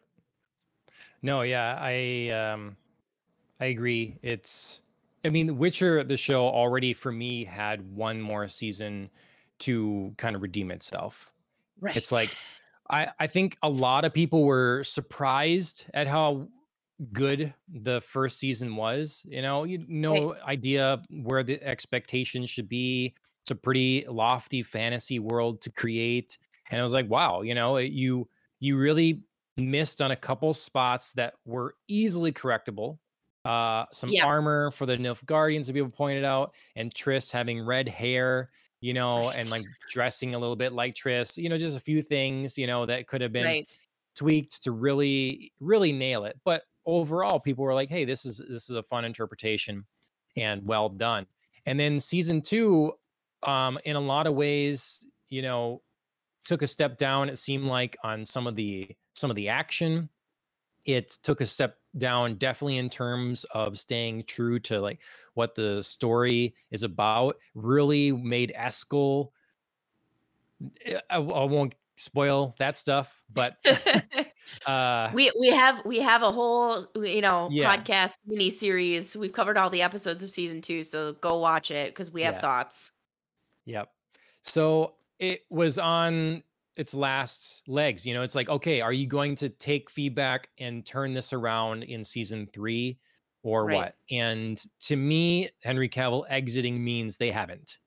S1: No, yeah, I um I agree. It's I mean, The Witcher the show already for me had one more season to kind of redeem itself. Right. It's like I, I think a lot of people were surprised at how good the first season was. You know, you no right. idea where the expectations should be. It's a pretty lofty fantasy world to create, and I was like, wow, you know, you you really missed on a couple spots that were easily correctable. Uh, some yeah. armor for the Nilfgaardians, that people pointed out, and Triss having red hair you know, right. and like dressing a little bit like Triss, you know, just a few things, you know, that could have been right. tweaked to really, really nail it. But overall, people were like, hey, this is this is a fun interpretation and well done. And then season two, um, in a lot of ways, you know, took a step down, it seemed like, on some of the some of the action. It took a step down definitely in terms of staying true to like what the story is about really made Eskel eh, I, I won't spoil that stuff but
S2: uh we we have we have a whole you know yeah. podcast mini series we've covered all the episodes of season two so go watch it because we have yeah. thoughts
S1: yep so it was on its last legs. You know, it's like, okay, are you going to take feedback and turn this around in season three or right. what? And to me, Henry Cavill exiting means they haven't.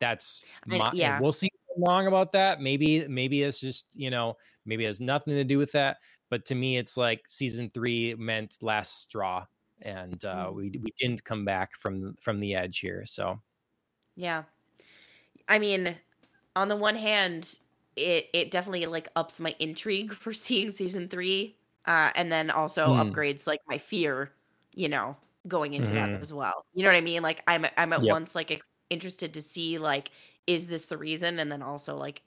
S1: That's my, yeah. We'll see wrong about that. Maybe, maybe it's just, you know, maybe it has nothing to do with that. But to me, it's like season three meant last straw. And uh, mm. we we didn't come back from from the edge here. So
S2: yeah. I mean, on the one hand, it it definitely like ups my intrigue for seeing season three, uh, and then also mm. upgrades like my fear, you know, going into mm-hmm. that as well. You know what I mean? Like I'm I'm at yep. once like ex- interested to see like is this the reason, and then also like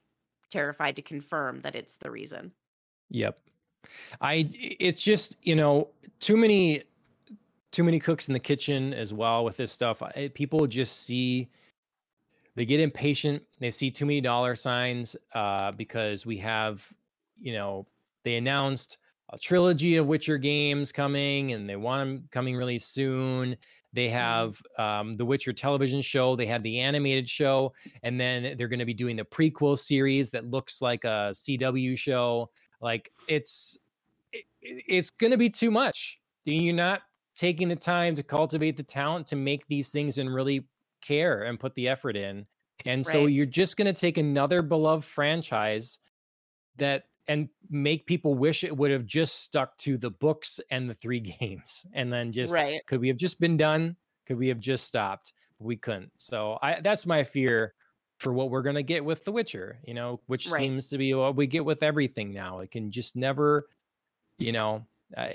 S2: terrified to confirm that it's the reason.
S1: Yep. I it's just you know too many too many cooks in the kitchen as well with this stuff. I, people just see they get impatient. They see too many dollar signs uh, because we have, you know, they announced a trilogy of Witcher games coming and they want them coming really soon. They mm-hmm. have um, the Witcher television show. They have the animated show, and then they're going to be doing the prequel series that looks like a CW show. Like it's it, it's going to be too much. You're not taking the time to cultivate the talent to make these things and really care and put the effort in. And right. so you're just going to take another beloved franchise that and make people wish it would have just stuck to the books and the three games and then just right. could we have just been done? Could we have just stopped? We couldn't. So I that's my fear for what we're going to get with The Witcher, you know, which right. seems to be what we get with everything now. It can just never, you know, uh,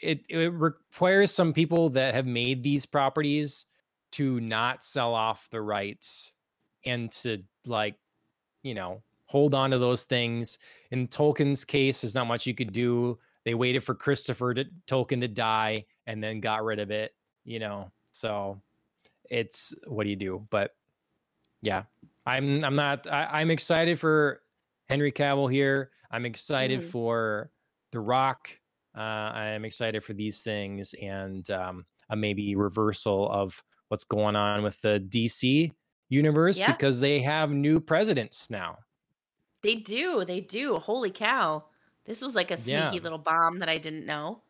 S1: it it requires some people that have made these properties to not sell off the rights and to like, you know, hold on to those things. In Tolkien's case, there's not much you could do. They waited for Christopher to, Tolkien to die and then got rid of it, you know. So it's what do you do? But yeah, I'm I'm not I, am excited for Henry Cavill here. I'm excited mm. for The Rock. Uh, I'm excited for these things and um, a maybe reversal of what's going on with the DC universe yeah. because they have new presidents now.
S2: They do. They do. Holy cow. This was like a sneaky yeah. little bomb that I didn't know.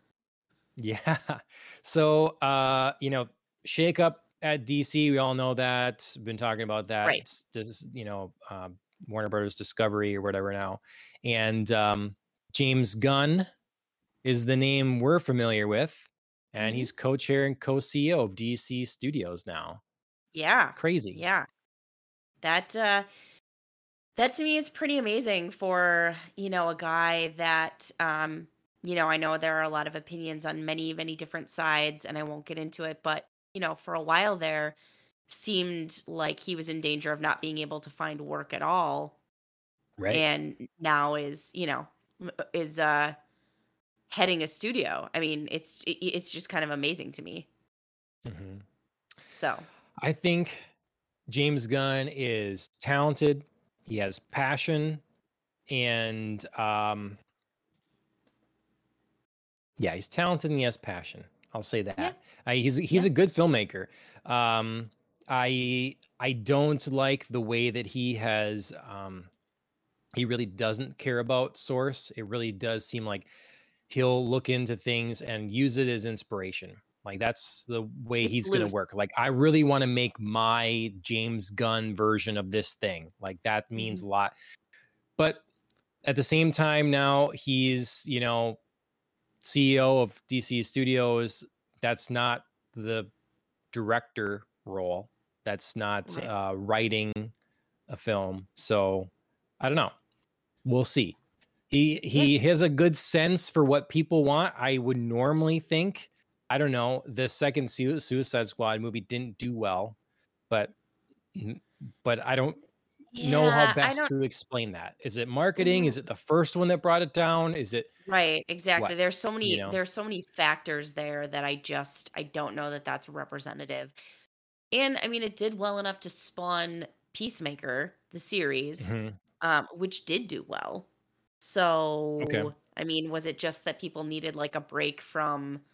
S1: Yeah. So, uh, you know, shake up at DC, we all know that. Been talking about that. Right. Just, you know, um, Warner Brothers Discovery or whatever now. And um, James Gunn is the name we're familiar with and mm-hmm. he's co-chair and co-CEO of DC Studios now.
S2: Yeah.
S1: Crazy.
S2: Yeah. That uh that to me is pretty amazing for, you know, a guy that um you know, I know there are a lot of opinions on many many different sides and I won't get into it, but you know, for a while there seemed like he was in danger of not being able to find work at all. Right. And now is, you know, is uh heading a studio. I mean, it's it's just kind of amazing to me. Mm-hmm. So
S1: I think James Gunn is talented. He has passion, and um, yeah, he's talented and he has passion. I'll say that. Yeah. I, he's he's yeah. a good filmmaker. Um, I I don't like the way that he has. Um, he really doesn't care about source. It really does seem like he'll look into things and use it as inspiration. Like that's the way it's he's going to work. Like I really want to make my James Gunn version of this thing. Like that means mm-hmm. a lot. But at the same time now he's, you know, CEO of DC Studios. That's not the director role. That's not right. uh, writing a film. So I don't know. We'll see. He he yeah. has a good sense for what people want. I would normally think. I don't know. The second Suicide Squad movie didn't do well, but but I don't. know how best to explain that. Is it marketing?
S2: mm,
S1: Is it the first one that brought it down? Is it
S2: right, exactly.
S1: what?
S2: There's so
S1: You
S2: many
S1: know?
S2: there's so many factors there that I just I don't know that that's representative. And I mean, it did well enough to spawn Peacemaker, the series,
S1: Mhm.
S2: um, which did do well.
S1: Okay.
S2: So, I mean, was it just that people needed like a break from,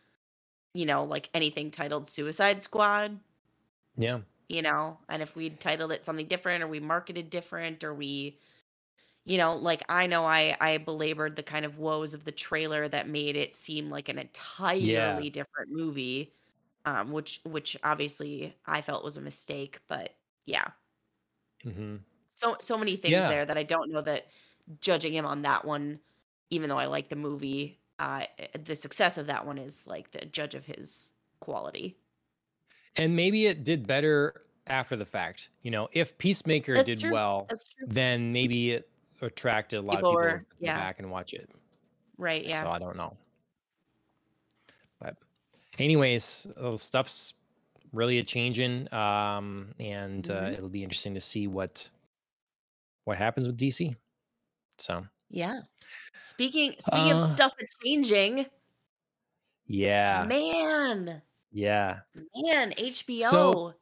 S2: you know, like anything titled Suicide Squad?
S1: Yeah.
S2: You know, and if we'd titled it something different or we marketed different or we, you know, like I know I I belabored the kind of woes of the trailer that made it seem like an
S1: Yeah.
S2: entirely different movie, um, which which obviously I felt was a mistake, but yeah.
S1: Mhm.
S2: So so many things
S1: Yeah.
S2: there that I don't know that judging him on that one, even though I like the movie, uh, the success of that one is like the judge of his quality.
S1: And maybe it did better after the fact. You know, if Peacemaker
S2: That's
S1: did
S2: true.
S1: well, then maybe it attracted a lot of
S2: People
S1: people
S2: were,
S1: to go
S2: yeah,
S1: back and watch it.
S2: right, Yeah. So.
S1: I don't know. But anyways, uh, stuff's really a changing um and uh,
S2: hmm
S1: it'll be interesting to see what what happens with DC. So,
S2: Yeah. Speaking speaking of
S1: uh
S2: stuff that's changing,
S1: yeah.
S2: man,
S1: Yeah.
S2: man,
S1: So,
S2: HBO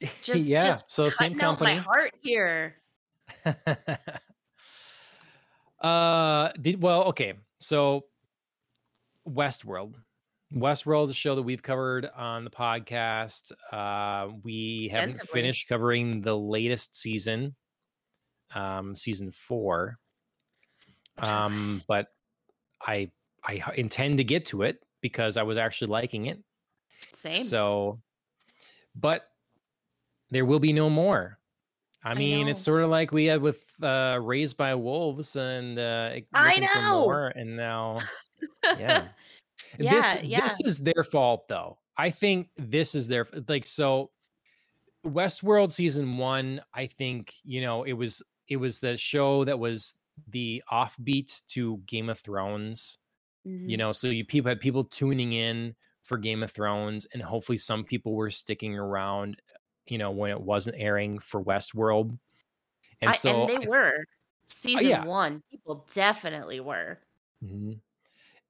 S2: just
S1: yeah,
S2: just
S1: so same
S2: out my
S1: company.
S2: heart here.
S1: uh did well, okay. So Westworld. Westworld is a show that we've covered on the podcast. Uh, we haven't finished covering the latest season, um, season four. Um, but I I intend to get to it because I was actually liking it.
S2: Same.
S1: So, but there will be no more. I
S2: I
S1: mean, it's sort of like we had with uh, Raised by Wolves and uh,
S2: I know.
S1: more, and now, yeah. This
S2: Yeah, yeah.
S1: this is their fault though. I think this is their like so Westworld season 1, I think, you know, it was it was the show that was the offbeat to Game of Thrones, you
S2: Mhm.
S1: know, so you people had people tuning in for Game of Thrones and hopefully some people were sticking around, you know, when it wasn't airing for Westworld. And
S2: I
S1: so
S2: and they
S1: I
S2: were.
S1: uh,
S2: Season
S1: yeah.
S2: 1, people definitely were.
S1: Mhm.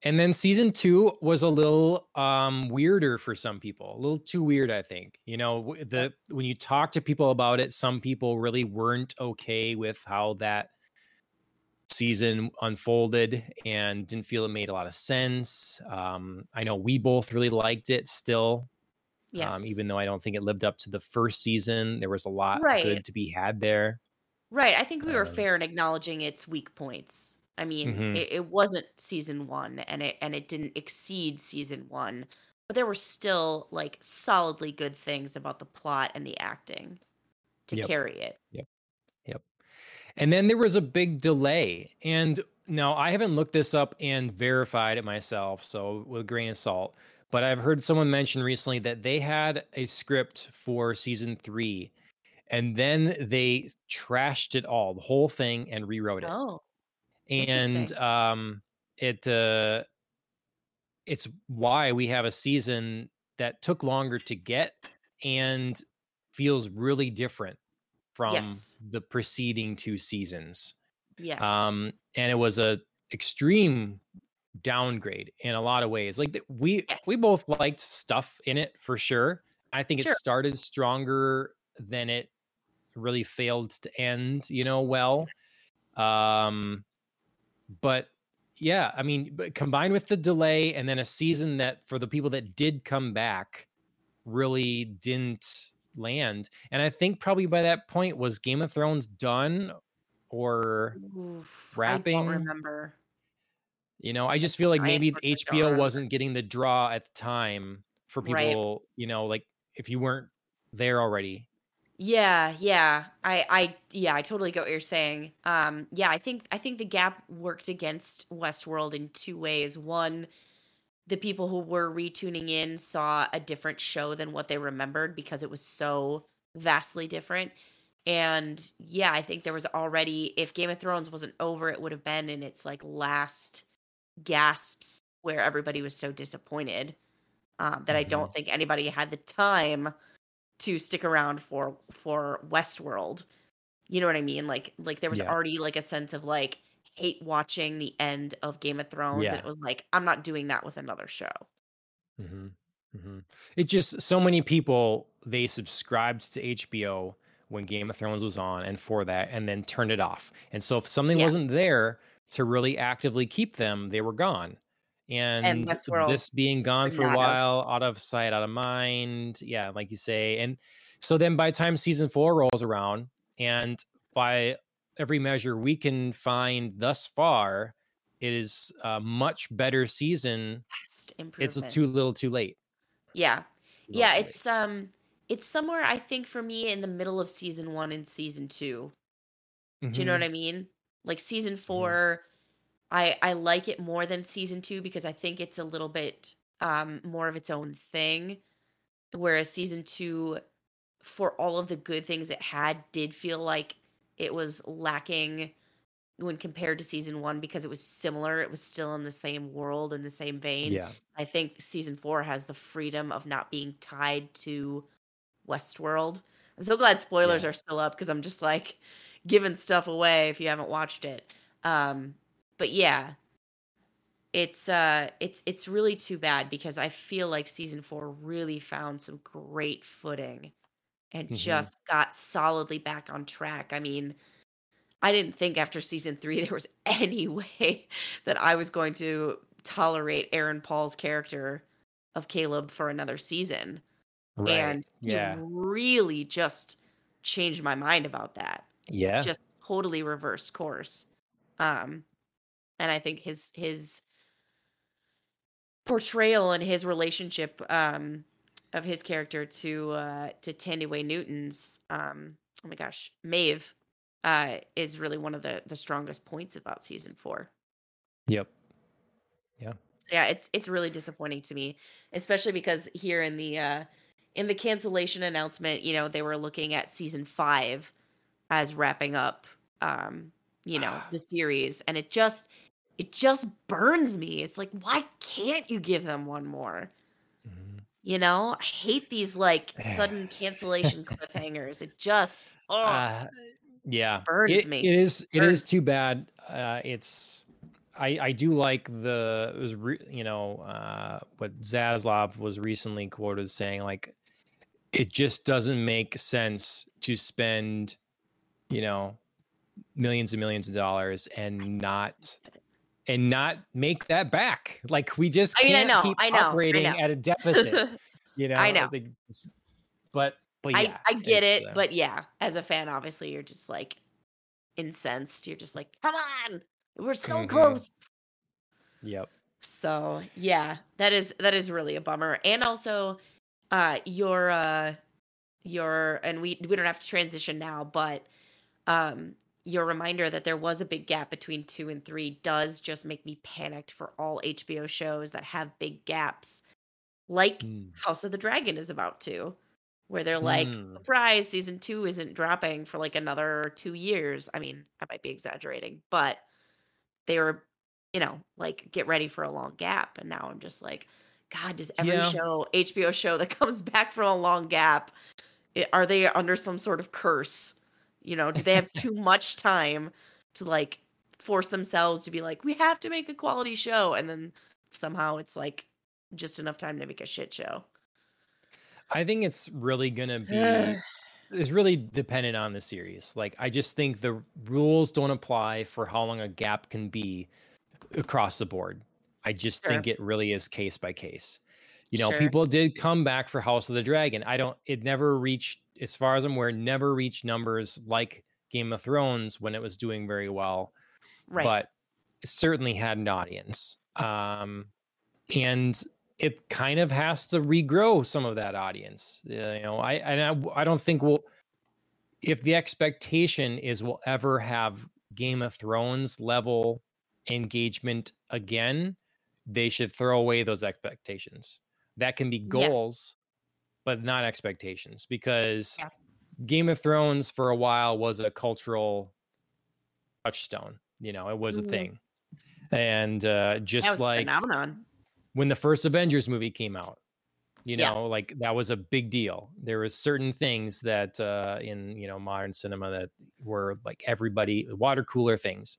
S1: And then season two was a little um weirder for some people, a little too weird, I think. You know, the when you talk to people about it, some people really weren't okay with how that season unfolded and didn't feel it made a lot of sense. Um, I know we both really liked it still, um, even though I don't think it lived up to the first season. There was a lot
S2: Right.
S1: good to be had there.
S2: Right. I think we were
S1: Um,
S2: fair in acknowledging its weak points. I mean,
S1: mhm,
S2: it, it wasn't season one and it and it didn't exceed season one, but there were still like solidly good things about the plot and the acting to
S1: Yep.
S2: carry it.
S1: Yep. And then there was a big delay. And now I haven't looked this up and verified it myself, so with a grain of salt. But I've heard someone mention recently that they had a script for season three, and then they trashed it all, the whole thing, and rewrote it.
S2: Oh,
S1: And um, it uh, it's why we have a season that took longer to get and feels really different from
S2: Yes.
S1: the preceding two seasons.
S2: Yes.
S1: Um, and it was a extreme downgrade in a lot of ways. Like we we both liked stuff in it for sure. I think it started stronger than it really failed to end, you know, well. Um, but yeah, I mean, but combined with the delay and then a season that for the people that did come back really didn't land. And I think probably by that point was Game of Thrones done or
S2: Oof, I don't
S1: wrapping.
S2: remember.
S1: You know, I just feel like maybe HBO wasn't getting the draw at the time for
S2: Right.
S1: people, you know, like if you weren't there already.
S2: Yeah, yeah. I I yeah, I totally get what you're saying. Um yeah, I think I think the gap worked against Westworld in two ways. One, the people who were retuning in saw a different show than what they remembered because it was so vastly different. And yeah, I think there was already if Game of Thrones wasn't over, it would have been in its like last gasps where everybody was so disappointed um, that I
S1: Mhm.
S2: don't think anybody had the time to stick around for for Westworld. You know what I mean? Like like there was
S1: Yeah.
S2: already like a sense of like hate watching the end of Game of Thrones and it was like I'm not doing that with another show.
S1: hmm hmm It just so many people they subscribed to HBO when Game of Thrones was on and for that, and then turned it off. And so if something
S2: Yeah.
S1: wasn't there to really actively keep them, they were gone.
S2: And
S1: And
S2: Westworld
S1: this being gone for a while, out of sight, out of mind, yeah, like you say. And so then by the time season four rolls around, and by every measure we can find thus far, it is a much better season. It's too little, too late.
S2: Yeah.
S1: Little,
S2: Yeah,
S1: too late.
S2: it's um it's somewhere I think for me in the middle of season 1 and season 2. Do you know what
S1: Mhm,
S2: I mean? Like season
S1: mhm.
S2: 4 I I like it more than season 2 because I think it's a little bit um more of its own thing whereas season 2 for all of the good things it had did feel like it was lacking when compared to season 1 because it was similar it was still in the same world in the same vein
S1: Yeah.
S2: i think season 4 has the freedom of not being tied to westworld i'm so glad spoilers
S1: Yeah.
S2: are still up because i'm just like giving stuff away if you haven't watched it um but yeah it's uh it's it's really too bad because i feel like season 4 really found some great footing and
S1: Mhm.
S2: just got solidly back on track i mean i didn't think after season 3 there was any way that i was going to tolerate aaron paul's character of caleb for another season
S1: Right.
S2: and
S1: Yeah.
S2: really just changed my mind about that
S1: Yeah.
S2: just totally reversed course um and i think his his portrayal and his relationship um of his character to uh to Thandiwe Newton's um oh my gosh Maeve uh is really one of the the strongest points about season 4
S1: Yep.
S2: yeah Yeah, it's it's really disappointing to me especially because here in the uh in the cancellation announcement you know they were looking at season 5 as wrapping up um you know the series and it just it just burns me it's like why can't you give them one more. You know i hate these like sudden cancellation cliffhangers it just oh
S1: Uh, yeah.
S2: burns
S1: It,
S2: me
S1: it is. It
S2: burns
S1: is too bad. Uh, it's. I I do like the it was re, you know uh, what Zaslav was recently quoted saying like it just doesn't make sense to spend you know millions and millions of dollars and not and not make that back like we just
S2: I mean, I know,
S1: keep
S2: I know, I
S1: operating
S2: know.
S1: at a deficit you know
S2: I know.
S1: but but
S2: I,
S1: yeah
S2: I get it,
S1: uh,
S2: but yeah, as a fan, obviously, you're just like incensed. You're just like, come on, we're so
S1: Mhm.
S2: close.
S1: yep
S2: So yeah, that is that is really a bummer. And also, uh, your uh, your and we we don't have to transition now, but um, your reminder that there was a big gap between two and three does just make me panicked for all HBO shows that have big gaps, like
S1: Mm.
S2: House of the Dragon is about to, where they're like,
S1: Mm.
S2: surprise, season two isn't dropping for like another two years. I mean, I might be exaggerating, but they were, you know, like get ready for a long gap. And now I'm just like, God, does every
S1: Yeah.
S2: show, HBO show that comes back from a long gap, are they under some sort of curse? You know, do they have too much time to like force themselves to be like, we have to make a quality show? And then somehow it's like just enough time to make a shit show.
S1: I think it's really gonna be it's really dependent on the series. Like I just think the rules don't apply for how long a gap can be across the board. I just
S2: Sure.
S1: think it really is case by case. You know,
S2: Sure.
S1: people did come back for House of the Dragon. I don't it never reached as far as I'm aware, never reached numbers like Game of Thrones when it was doing very well.
S2: Right.
S1: But certainly had an audience. Um and it kind of has to regrow some of that audience. Uh, you know, I and I, I don't think we'll if the expectation is we'll ever have Game of Thrones level engagement again, they should throw away those expectations. That can be goals, but not expectations because
S2: Yeah.
S1: Game of Thrones for a while was a cultural touchstone. You know, it was a
S2: Mhm.
S1: thing. And uh, just like
S2: phenomenon.
S1: when the first Avengers movie came out. You
S2: Yeah.
S1: know, like that was a big deal. There was certain things that uh in, you know, modern cinema that were like everybody water cooler things.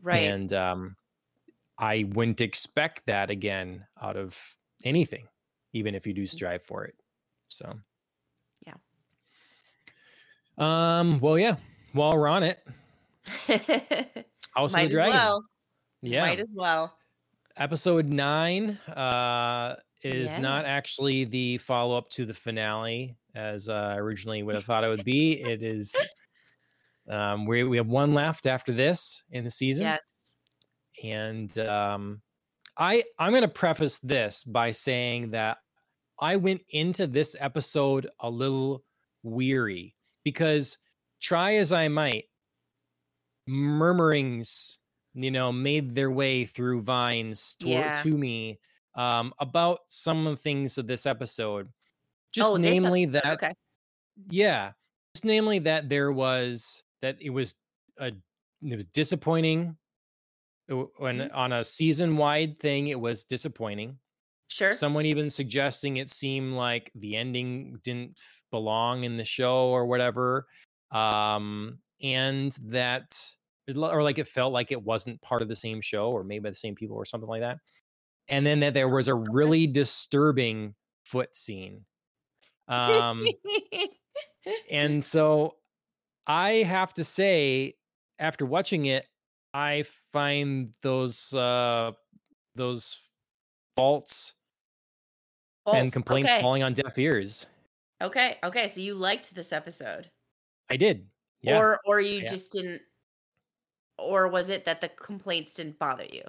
S2: Right.
S1: And um I wouldn't expect that again out of anything, even if you do
S2: Mm.
S1: strive for it. So
S2: Yeah.
S1: Um, well, yeah. While we're on it, House
S2: Might
S1: of the Dragon.
S2: well.
S1: Yeah.
S2: Might as well.
S1: episode nine uh is
S2: Yeah.
S1: not actually the follow-up to the finale as uh, I originally would have thought it would be it is um we, we have one left after this in the season
S2: Yes.
S1: and um i i'm going to preface this by saying that i went into this episode a little weary because try as i might murmurings you know made their way through vines to,
S2: Yeah.
S1: to me um about some of the things of this episode just
S2: Oh,
S1: namely that
S2: Okay.
S1: yeah just namely that there was that it was a it was disappointing when
S2: Mhm.
S1: on a season wide thing it was disappointing
S2: Sure.
S1: someone even suggesting it seemed like the ending didn't belong in the show or whatever um and that or like it felt like it wasn't part of the same show or made by the same people or something like that and then that there was a really disturbing foot scene um and so I have to say, after watching it, I find those uh those faults and complaints
S2: Okay.
S1: falling on deaf ears.
S2: Okay. Okay. So you liked this episode,
S1: I did. Yeah.
S2: or or you
S1: Yeah.
S2: just didn't, or was it that the complaints didn't bother you?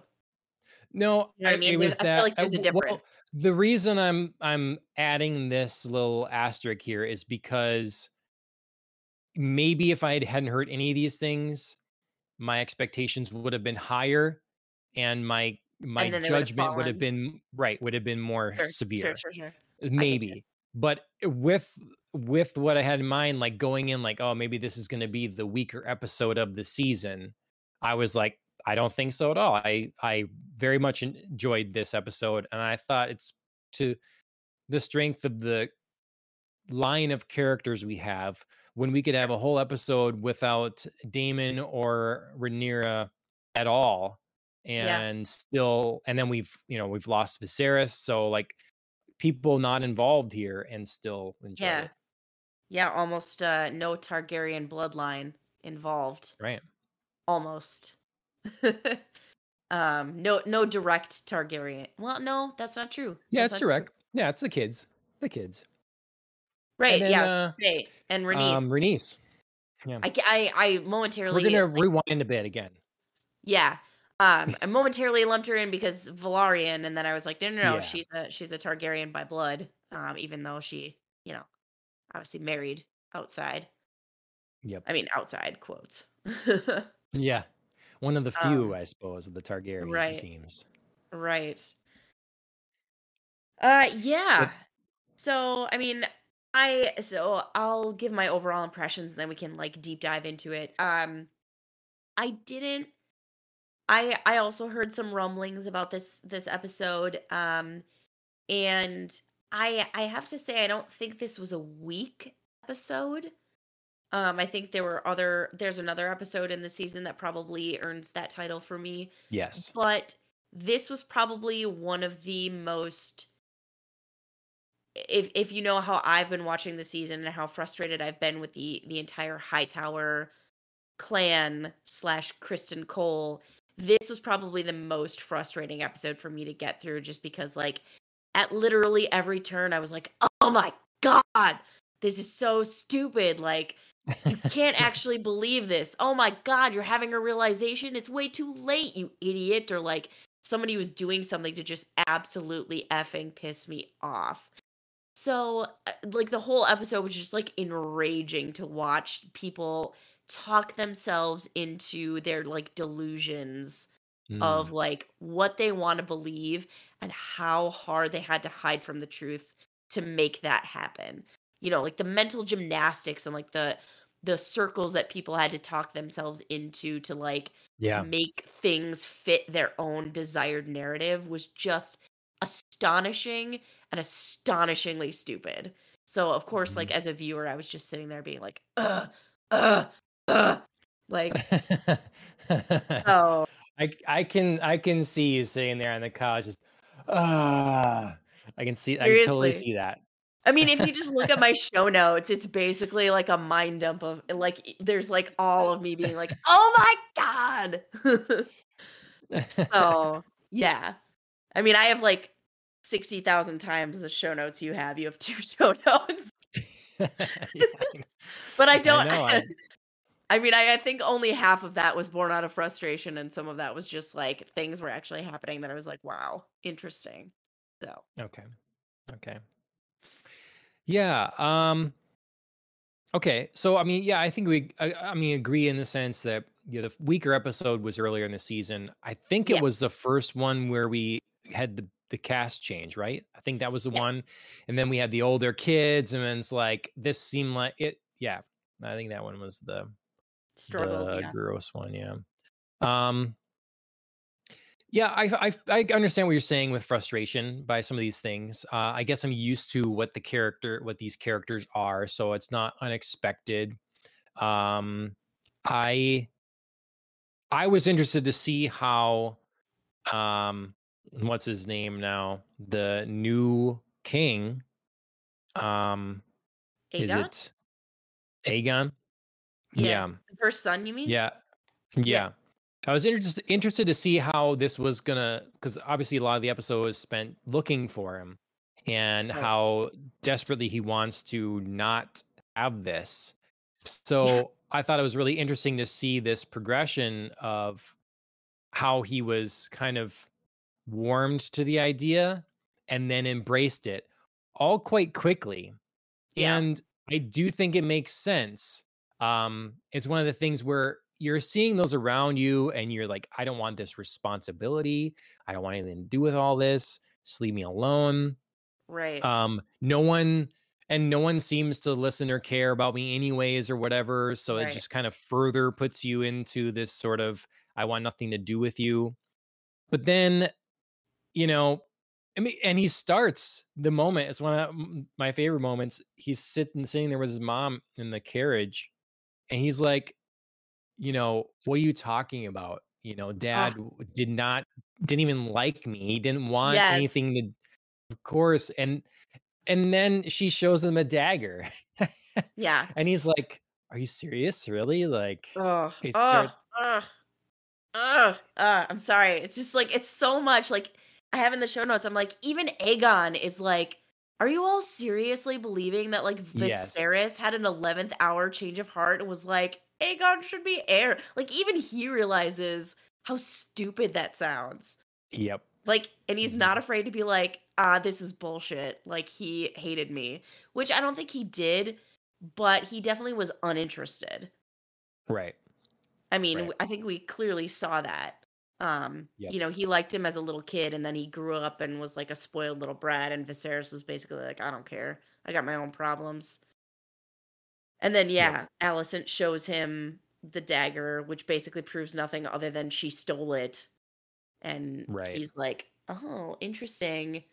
S1: no,
S2: You know what I mean?
S1: it was
S2: I
S1: that
S2: feel like there's a
S1: w- well,
S2: difference.
S1: the reason I'm I'm adding this little asterisk here is because maybe if I hadn't heard any of these things, my expectations would have been higher, and my my
S2: then would have
S1: judgment would have been right would have been more
S2: Sure,
S1: severe.
S2: Sure. Sure.
S1: maybe but with with what i had in mind like going in like oh maybe this is going to be the weaker episode of the season i was like i don't think so at all i i very much enjoyed this episode and i thought it's to the strength of the line of characters we have when we could have a whole episode without daemon or rhaenyra at all
S2: Yeah.
S1: and still and then we've you know we've lost Viserys so like people not involved here and still enjoy
S2: Yeah.
S1: it
S2: Yeah. Almost uh, no Targaryen bloodline involved.
S1: right
S2: Almost. um. No. No direct Targaryen. Well, no, that's not true.
S1: yeah
S2: That's
S1: it's
S2: not true.
S1: direct yeah it's the kids the kids
S2: Right.
S1: then,
S2: yeah.
S1: Uh,
S2: say, and Rhaenys.
S1: um Rhaenys. yeah
S2: I, ca- I momentarily
S1: we're
S2: momentarily
S1: gonna rewind a bit again
S2: yeah. Um, I momentarily lumped her in because Velaryon, and then I was like, no, no, no,
S1: Yeah.
S2: she's a she's a Targaryen by blood. Um, even though she, you know, obviously married outside.
S1: yep
S2: I mean, outside quotes.
S1: yeah one of the few
S2: Um,
S1: i suppose of the targaryens
S2: right.
S1: it seems
S2: right. Uh, yeah. So, I mean, I so I'll give my overall impressions, and then we can like deep dive into it. Um, I didn't. I I also heard some rumblings about this this episode. Um, and I I have to say I don't think this was a weak episode. Um, I think there were other there's another episode in the season that probably earns that title for me,
S1: yes
S2: but this was probably one of the most if if you know how I've been watching the season and how frustrated I've been with the the entire Hightower clan slash Criston Cole, this was probably the most frustrating episode for me to get through just because like at literally every turn I was like, oh my god, this is so stupid. Like you can't actually believe this. Oh my god, you're having a realization. It's way too late, you idiot. Or like somebody was doing something to just absolutely effing piss me off. So, uh, like the whole episode was just like enraging to watch people talk themselves into their like delusions of
S1: Mm,
S2: like what they want to believe and how hard they had to hide from the truth to make that happen. You know, like the mental gymnastics and like the the circles that people had to talk themselves into to like
S1: yeah
S2: make things fit their own desired narrative was just astonishing and astonishingly stupid. So of course,
S1: Mhm.
S2: like as a viewer, I was just sitting there being like, ugh, ugh, ugh. Like so
S1: I I can I can see you sitting there on the couch just ah I can see I can totally see that.
S2: I mean, if you just look at my show notes, it's basically like a mind dump of like there's like all of me being like, "Oh my god." So, yeah. I mean, I have like 60,000 times the show notes you have. You have 2 show notes.
S1: I
S2: But I
S1: I
S2: don't
S1: know, I
S2: I mean, I I think only half of that was born out of frustration, and some of that was just, like, things were actually happening that I was like, "Wow, interesting." So,
S1: okay, okay. Yeah, um Okay, so I mean, yeah, I think we, I, I mean, agree in the sense that yeah, the weaker episode was earlier in the season. I think it
S2: yeah,
S1: was the first one where we had the the cast change, right? I think that was the
S2: yeah,
S1: one, and then we had the older kids, and then it's like this seemed like it. Yeah, I think that one was the
S2: struggled,
S1: the
S2: yeah.
S1: gross one. Yeah. Um. Yeah, I, I I understand what you're saying with frustration by some of these things. Uh, I guess I'm used to what the character, what these characters are, so it's not unexpected. Um, I I was interested to see how um what's his name now? The new king. Um is it Aegon?
S2: Yeah.
S1: Yeah.
S2: First son, you mean?
S1: Yeah.
S2: Yeah,
S1: Yeah. I was interested interested to see how this was gonna because obviously a lot of the episode was spent looking for him and
S2: right.
S1: how desperately he wants to not have this.
S2: Yeah,
S1: So I thought it was really interesting to see this progression of how he was kind of warmed to the idea and then embraced it all quite quickly.
S2: yeah,
S1: And I do think it makes sense. Um, it's one of the things where you're seeing those around you and you're like, I don't want this responsibility. I don't want anything to do with all this. Just leave me alone.
S2: right,
S1: Um, no one and no one seems to listen or care about me anyways or whatever. So it just kind of further puts you into this sort of I want nothing to do with you. But then, you know, I mean, and he starts the moment. It's one of my favorite moments. He's sitting sitting there with his mom in the carriage, and he's like, you know, what are you talking about? You know,
S2: Oh,
S1: dad w- did not didn't even like me. He didn't want
S2: yes.
S1: anything to of course. And and then she shows him a dagger.
S2: Yeah.
S1: and he's like, Are you serious? Really? Like
S2: Oh, oh, oh, oh, I'm sorry. It's just like it's so much. Like I have in the show notes. I'm like, even Aegon is like, are you all seriously believing that like
S1: Yes.
S2: Viserys had an 11th hour change of heart and was like, Aegon should be heir? Like even he realizes how stupid that sounds.
S1: Yep.
S2: Like, and he's not
S1: Mhm.
S2: afraid to be like, ah, this is bullshit. Like he hated me, which I don't think he did, but he definitely was uninterested.
S1: Right.
S2: I mean,
S1: Right.
S2: I think we clearly saw that. Um,
S1: Yep.
S2: you know, he liked him as a little kid, and then he grew up and was like a spoiled little brat, and Viserys was basically like, "I don't care. I got my own problems." And then,
S1: Yep.
S2: yeah, Alicent shows him the dagger, which basically proves nothing other than she stole it, and
S1: Right.
S2: he's like, "Oh, interesting."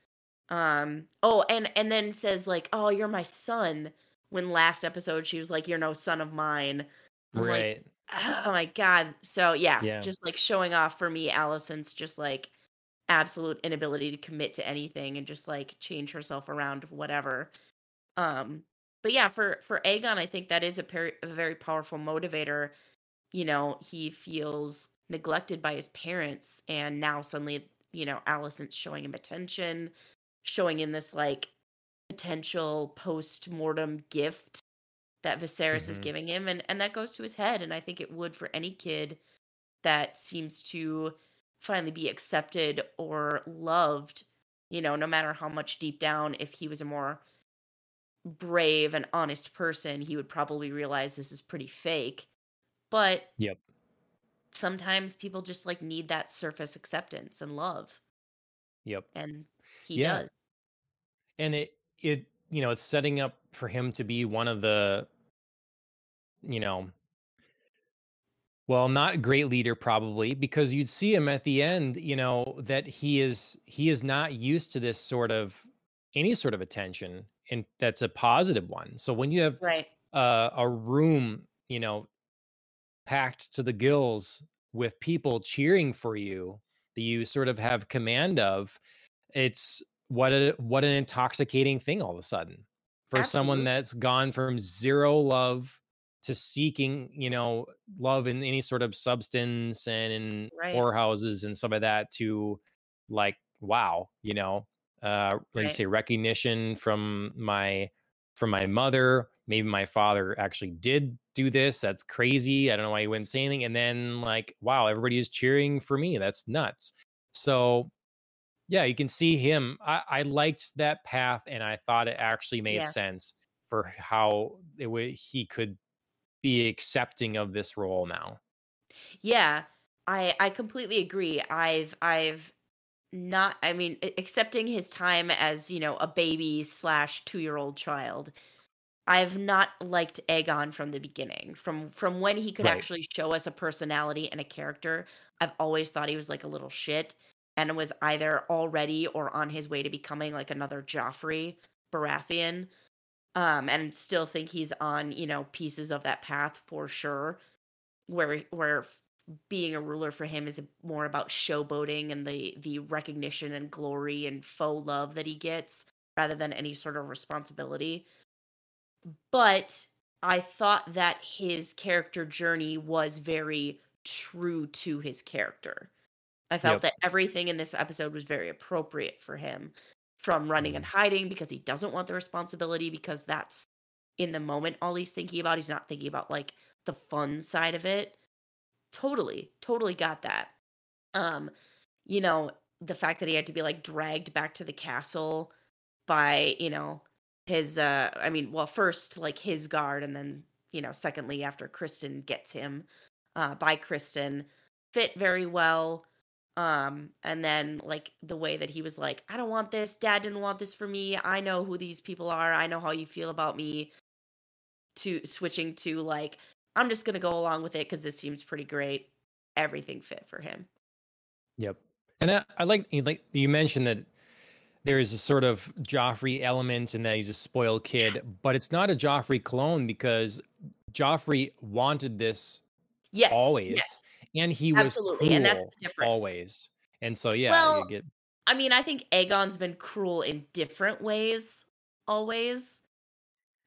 S2: Um, oh, and and then says like, "Oh, you're my son." When last episode she was like, "You're no son of mine." I'm like,
S1: Right.
S2: Oh my god. So, yeah,
S1: Yeah.
S2: just, like, showing off for me Alicent's just, like, absolute inability to commit to anything and just, like, change herself around whatever. Um, but yeah, for for Aegon, I think that is a very a very powerful motivator. You know, he feels neglected by his parents, and now suddenly, you know, Alicent's showing him attention, showing him this, like, potential post-mortem gift that Viserys is
S1: Mhm.
S2: giving him, and and that goes to his head, and I think it would for any kid that seems to finally be accepted or loved, you know, no matter how much deep down, if he was a more brave and honest person, he would probably realize this is pretty fake. But
S1: Yep.
S2: sometimes people just like need that surface acceptance and love,
S1: Yep.
S2: and he
S1: Yeah.
S2: does.
S1: And it it you know, it's setting up for him to be one of the, you know, well, not a great leader probably because you'd see him at the end, you know, that he is he is not used to this sort of any sort of attention and that's a positive one. So when you have
S2: Right.
S1: uh, a room, you know, packed to the gills with people cheering for you that you sort of have command of it's what a what an intoxicating thing all of a sudden for someone that's gone from zero love to seeking you know love in any sort of substance and in
S2: Right.
S1: whorehouses and some of that to like wow you know uh like
S2: Right.
S1: say recognition from my from my mother maybe my father actually did do this that's crazy i don't know why he wouldn't say anything and then like wow everybody is cheering for me that's nuts so yeah, you can see him. I, I liked that path, and I thought it actually made
S2: Yeah.
S1: sense for how it would he could be accepting of this role now.
S2: Yeah. I I completely agree. I've I've not I mean, accepting his time as, you know, a baby slash two year old child. I've not liked Aegon from the beginning. From from when he could
S1: Right.
S2: actually show us a personality and a character, I've always thought he was like a little shit and was either already or on his way to becoming like another Joffrey Baratheon. Um, and still think he's on, you know, pieces of that path for sure. Where where being a ruler for him is more about showboating and the the recognition and glory and faux love that he gets rather than any sort of responsibility but I thought that his character journey was very true to his character. I felt
S1: Yep.
S2: that everything in this episode was very appropriate for him from running and
S1: Mm.
S2: hiding because he doesn't want the responsibility because that's in the moment all he's thinking about. He's not thinking about like the fun side of it. Totally, totally got that. Um, you know, the fact that he had to be like dragged back to the castle by, you know, his uh I mean, well, first like his guard and then, you know, secondly after Criston gets him uh by Criston fit very well. Um and then like the way that he was like, I don't want this, dad didn't want this for me. I know who these people are. I know how you feel about me to switching to like I'm just going to go along with it cuz this seems pretty great. Everything fit for him.
S1: Yep. And I, I like you like you mentioned that there's a sort of Joffrey element and that he's a spoiled kid, but it's not a Joffrey clone because Joffrey wanted this
S2: Yes.
S1: always,
S2: Yes.
S1: And he was
S2: Absolutely. And that's the difference.
S1: always. And so yeah, you
S2: Well,
S1: get
S2: I mean, I think Aegon's been cruel in different ways always.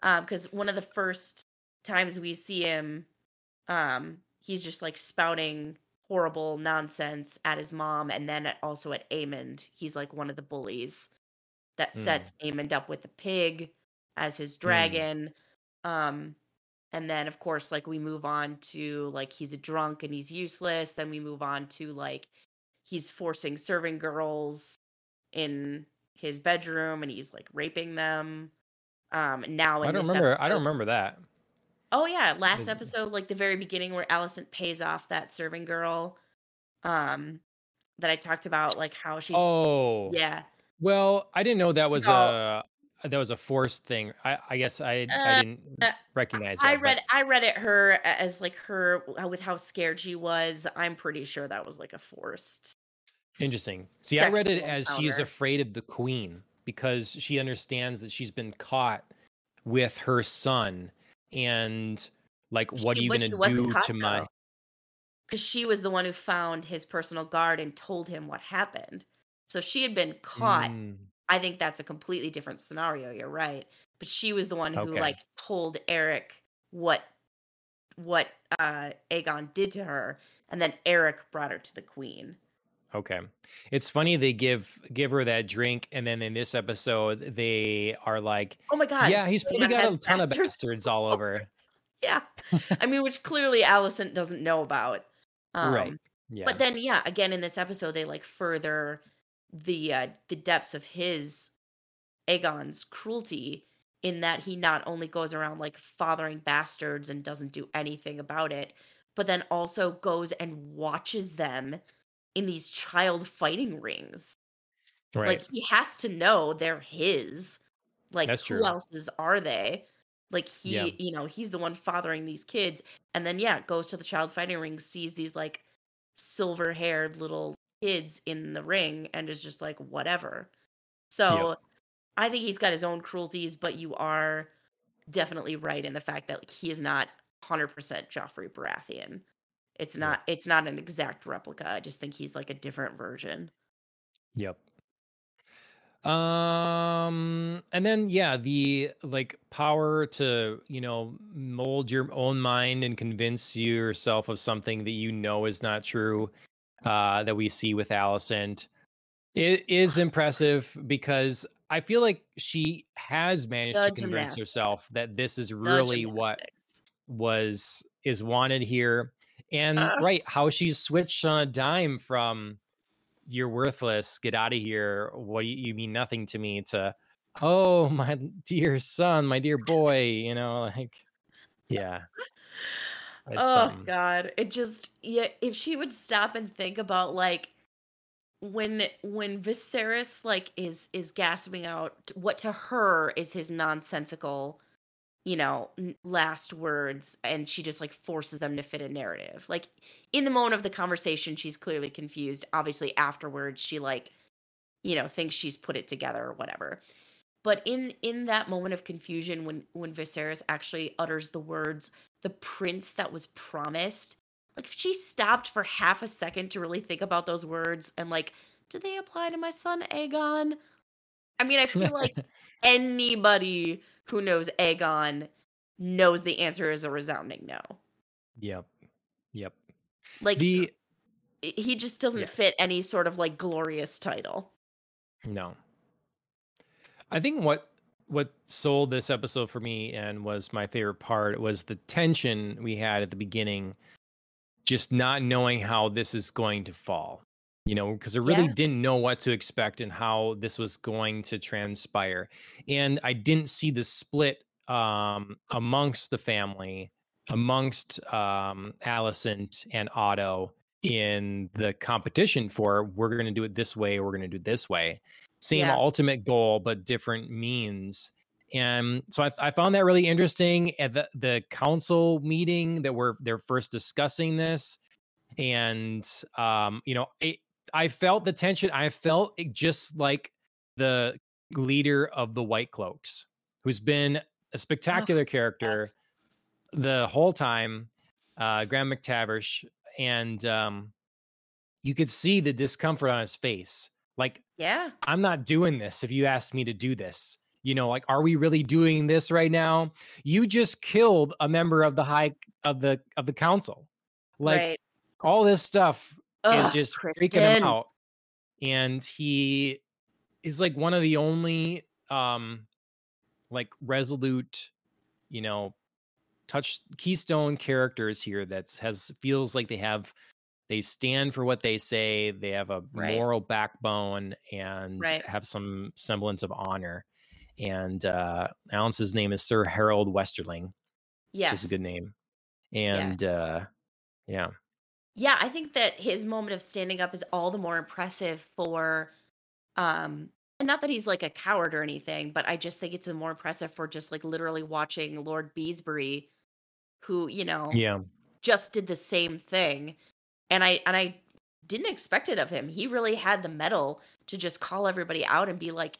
S2: Um, because one of the first times we see him, um, he's just like spouting horrible nonsense at his mom, and then at, also at Aemond, he's like one of the bullies that
S1: mm,
S2: sets Aemond up with the pig as his
S1: mm,
S2: dragon. Um, and then of course, like we move on to like he's a drunk and he's useless. Then we move on to like he's forcing serving girls in his bedroom and he's like raping them. Um, now
S1: I don't remember. I don't remember that.
S2: oh yeah, last
S1: Is
S2: episode, like the very beginning where Alicent pays off that serving girl, um, that I talked about, like how she's
S1: oh
S2: yeah.
S1: well, I didn't know that was
S2: So
S1: a that was a forced thing. I I guess I I
S2: uh,
S1: didn't recognize
S2: I read
S1: but
S2: I read it her as like her uh, with how scared she was. I'm pretty sure that was like a forced
S1: interesting. See, I read it as she's
S2: encounter.
S1: afraid of the queen because she understands that she's been caught with her son and like what are
S2: She
S1: you going to do to my
S2: because she was the one who found his personal guard and told him what happened. So if she had been caught.
S1: Mm,
S2: I think that's a completely different scenario. You're right, but she was the one who
S1: okay.
S2: like told Erryk what what uh Aegon did to her, and then Erryk brought her to the queen.
S1: Okay. It's funny they give give her that drink and then in this episode they are like,
S2: Oh my god,
S1: yeah, he's probably got a ton of
S2: bastards.
S1: bastards all over.
S2: yeah, I mean, which clearly Alicent doesn't know about.
S1: Right.
S2: Um,
S1: Yeah.
S2: but then yeah, again in this episode they like further the uh the depths of his Aegon's cruelty in that he not only goes around like fathering bastards and doesn't do anything about it, but then also goes and watches them in these child fighting rings. Like he has to know they're his. Like
S1: That's
S2: who
S1: true.
S2: else's are they? Like
S1: Yeah.
S2: he, you know, he's the one fathering these kids and then yeah, goes to the child fighting ring, sees these like silver-haired little kids in the ring and is just like whatever.
S1: Yep.
S2: So I think he's got his own cruelties, but you are definitely right in the fact that like, he is not 100% Joffrey Baratheon. It's not it's not an exact replica. I just think he's like a different version.
S1: Yep. Um, and then yeah, the like power to, you know, mold your own mind and convince yourself of something that you know is not true, uh, that we see with Alicent. It is impressive because I feel like she has managed
S2: The
S1: to convince
S2: gymnastics.
S1: herself that this is really what was is wanted here. And
S2: Uh,
S1: right, how she's switched on a dime from you're worthless, get out of here. What do you, you mean nothing to me to oh my dear son, my dear boy, you know, like yeah, it's
S2: oh god. It just yeah, if she would stop and think about like when when Viserys like is is gasping out what to her is his nonsensical you know last words and she just like forces them to fit a narrative. Like in the moment of the conversation she's clearly confused. Obviously afterwards she like you know thinks she's put it together or whatever. But in in that moment of confusion when when Viserys actually utters the words the prince that was promised like if she stopped for half a second to really think about those words and like do they apply to my son Aegon I mean I feel like anybody who knows Aegon knows the answer is a resounding no
S1: yep. Yep.
S2: like
S1: The
S2: he just doesn't
S1: yes.
S2: fit any sort of like glorious title
S1: No. I think what what sold this episode for me and was my favorite part was the tension we had at the beginning, just not knowing how this is going to fall. You know, because I really
S2: Yeah.
S1: didn't know what to expect and how this was going to transpire. And I didn't see the split um amongst the family, amongst um Alicent and Otto in the competition for we're going to do it this way, we're going to do it this way same
S2: Yeah.
S1: ultimate goal but different means and so I, I found that really interesting at the, the council meeting that we're they're first discussing this and um you know it, i felt the tension i felt it just like the leader of the white cloaks who's been a spectacular character
S2: yes.
S1: the whole time uh graham mctavish and um you could see the discomfort on his face like
S2: yeah
S1: I'm not doing this if you asked me to do this. You know, like, are we really doing this right now? You just killed a member of the high of the of the council. Like
S2: right
S1: all this stuff is
S2: Ugh,
S1: just freaking him out. And he is like one of the only um like resolute, you know, touch keystone characters here that has feels like they have they stand for what they say they have a
S2: Right.
S1: moral backbone and
S2: Right.
S1: have some semblance of honor and uh Alance's name is sir harrold westerling
S2: yes
S1: which is a good name and uh yeah
S2: Yeah, I think that his moment of standing up is all the more impressive for um and not that he's like a coward or anything, but I just think it's more impressive for just like literally watching Lord Beesbury who, you know,
S1: yeah
S2: just did the same thing. And I and I didn't expect it of him. He really had the metal to just call everybody out and be like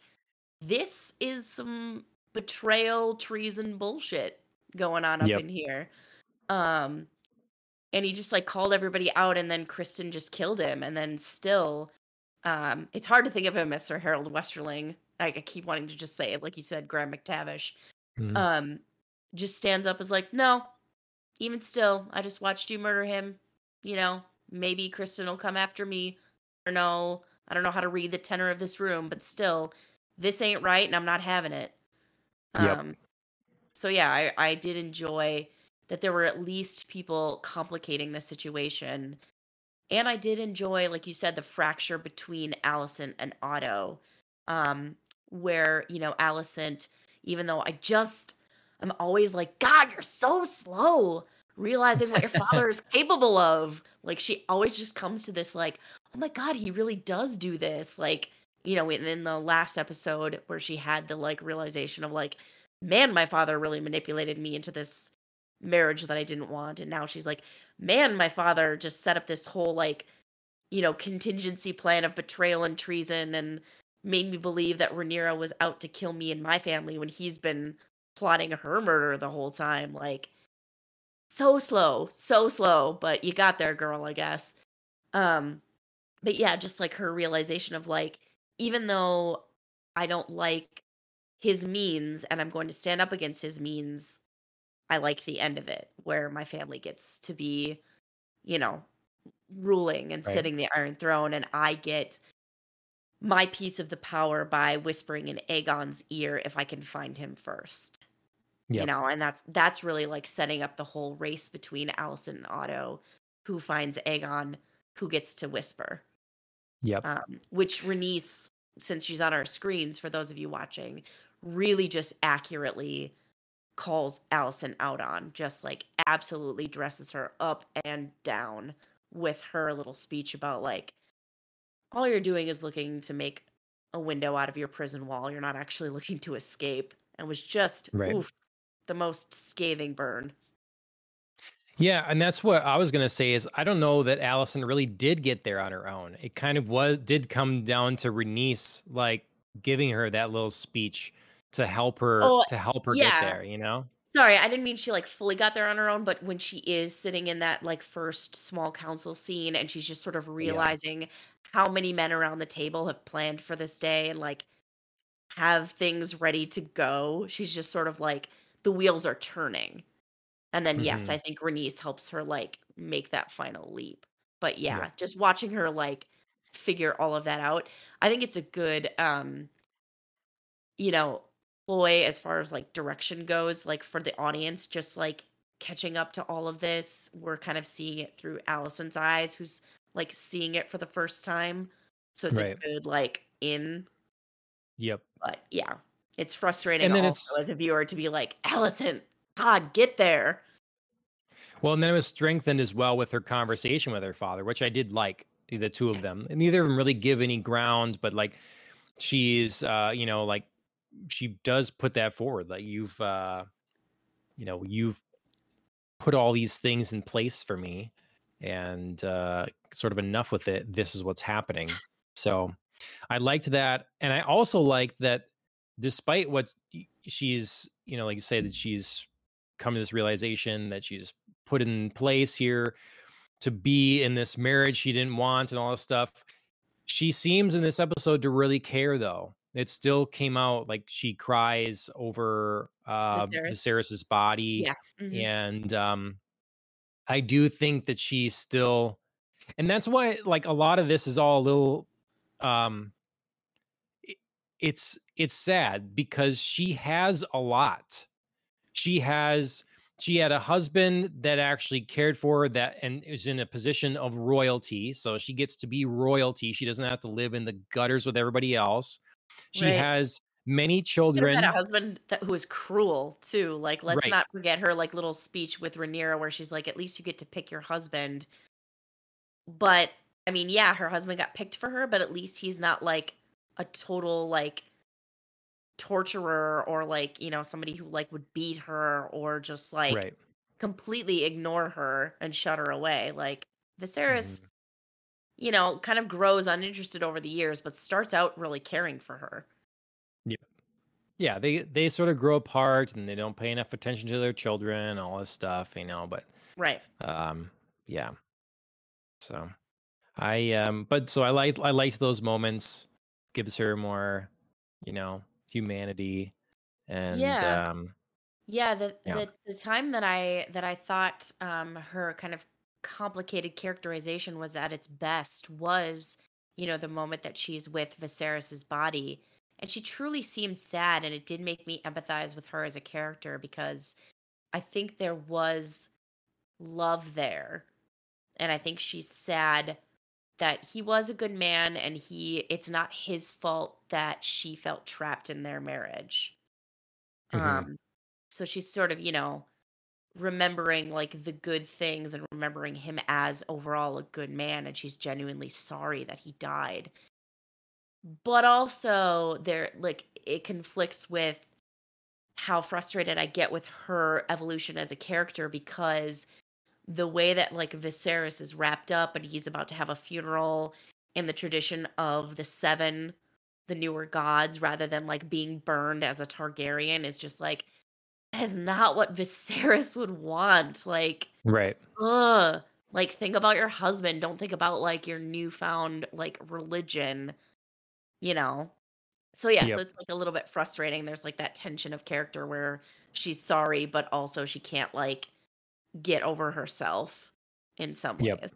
S2: this is some betrayal, treason bullshit going on up
S1: Yep.
S2: in here. Um and he just like called everybody out and then Criston just killed him and then still um it's hard to think of him as Sir Harrold Westerling. Like I keep wanting to just say it like you said Graham McTavish.
S1: Mhm.
S2: Um just stands up as like, "No. Even still, I just watched you murder him. You know, maybe Criston will come after me. Or no, I don't know how to read the tenor of this room, but still this ain't right and I'm not having it."
S1: Yep.
S2: Um so yeah, I I did enjoy that there were at least people complicating the situation. And I did enjoy, like you said, the fracture between Alicent and Otto. Um, where, you know, Alicent, even though I just I'm always like, God, you're so slow realizing what your father is capable of. Like she always just comes to this like, oh my God, he really does do this. Like, you know, in, in the last episode where she had the like realization of like, man, my father really manipulated me into this marriage that I didn't want. And now she's like, man, my father just set up this whole like, you know, contingency plan of betrayal and treason and made me believe that Rhaenyra was out to kill me and my family when he's been plotting her murder the whole time. Like, so slow, so slow, but you got there, girl, I guess. Um but yeah, just like her realization of like even though I don't like his means and I'm going to stand up against his means, I like the end of it where my family gets to be, you know, ruling and
S1: Right.
S2: sitting the Iron Throne, and I get my piece of the power by whispering in Aegon's ear if I can find him first. You know, and that's that's really like setting up the whole race between Alicent and Otto, who finds Aegon, who gets to whisper.
S1: Yep.
S2: Um, which Rhaenys, since she's on our screens, for those of you watching, really just accurately calls Alicent out on, just like absolutely dresses her up and down with her little speech about like all you're doing is looking to make a window out of your prison wall. You're not actually looking to escape. And was just
S1: Right.
S2: oof, the most scathing burn.
S1: Yeah, and that's what I was gonna say is I don't know that Alicent really did get there on her own. It kind of was did come down to Rhaenys like giving her that little speech to help her
S2: Oh,
S1: to help her
S2: yeah.
S1: get there, you know?
S2: Sorry, I didn't mean she like fully got there on her own, but when she is sitting in that like first small council scene and she's just sort of realizing how many men around the table have planned for this day and like have things ready to go, she's just sort of like the wheels are turning. And then yes,
S1: Mhm.
S2: I think Rhaenys helps her like make that final leap. But yeah,
S1: Yeah.
S2: just watching her like figure all of that out, I think it's a good um you know, ploy as far as like direction goes, like for the audience, just like catching up to all of this. We're kind of seeing it through Alicent's eyes, who's like seeing it for the first time. So it's
S1: Right.
S2: a good like in,
S1: Yep.
S2: but yeah, it's frustrating
S1: And then
S2: also as a viewer to be like, Alicent, God, get there.
S1: Well, and then it was strengthened as well with her conversation with her father, which I did like the two of them. And neither of them really give any ground, but like she's uh, you know, like she does put that forward. Like you've uh you know, you've put all these things in place for me and uh sort of enough with it. This is what's happening. So I liked that. And I also liked that despite what she's, you know, like you say, that she's come to this realization that she's put in place here to be in this marriage she didn't want and all this stuff. She seems in this episode to really care though. It still came out like she cries over uh
S2: Viserys?
S1: Viserys's body
S2: Yeah. Mhm.
S1: and um i do think that she's still and that's why like a lot of this is all a little um it's it's sad because she has a lot she has she had a husband that actually cared for her that and is in a position of royalty so she gets to be royalty she doesn't have to live in the gutters with everybody else she
S2: Right.
S1: has many children
S2: had a husband that who was cruel too. Like, let's
S1: Right.
S2: not forget her like little speech with Rhaenyra, where she's like, "At least you get to pick your husband." But I mean, yeah, her husband got picked for her, but at least he's not like a total like torturer or like you know somebody who like would beat her or just like
S1: right
S2: completely ignore her and shut her away. Like Viserys,
S1: Mhm.
S2: you know, kind of grows uninterested over the years, but starts out really caring for her.
S1: yeah yeah they they sort of grow apart and they don't pay enough attention to their children and all this stuff you know but
S2: Right.
S1: um yeah so i um but so i like i liked those moments gives her more you know humanity and
S2: Yeah.
S1: um
S2: Yeah, the,
S1: Yeah.
S2: the the time that I that I thought um her kind of complicated characterization was at its best was, you know, the moment that she's with Viserys's body. And she truly seemed sad and it did make me empathize with her as a character because I think there was love there. And I think she's sad that he was a good man and he it's not his fault that she felt trapped in their marriage.
S1: Mhm.
S2: Um so she's sort of, you know, remembering like the good things and remembering him as overall a good man and she's genuinely sorry that he died. But also there like it conflicts with how frustrated I get with her evolution as a character because the way that like Viserys is wrapped up and he's about to have a funeral in the tradition of the seven the newer gods rather than like being burned as a Targaryen is just like is not what Viserys would want. Like,
S1: Right.
S2: ugh. Like, think about your husband. Don't think about like your newfound like religion, you know? So yeah, so it's like a little bit frustrating. There's like that tension of character where she's sorry, but also she can't like get over herself in some
S1: Yep.
S2: ways.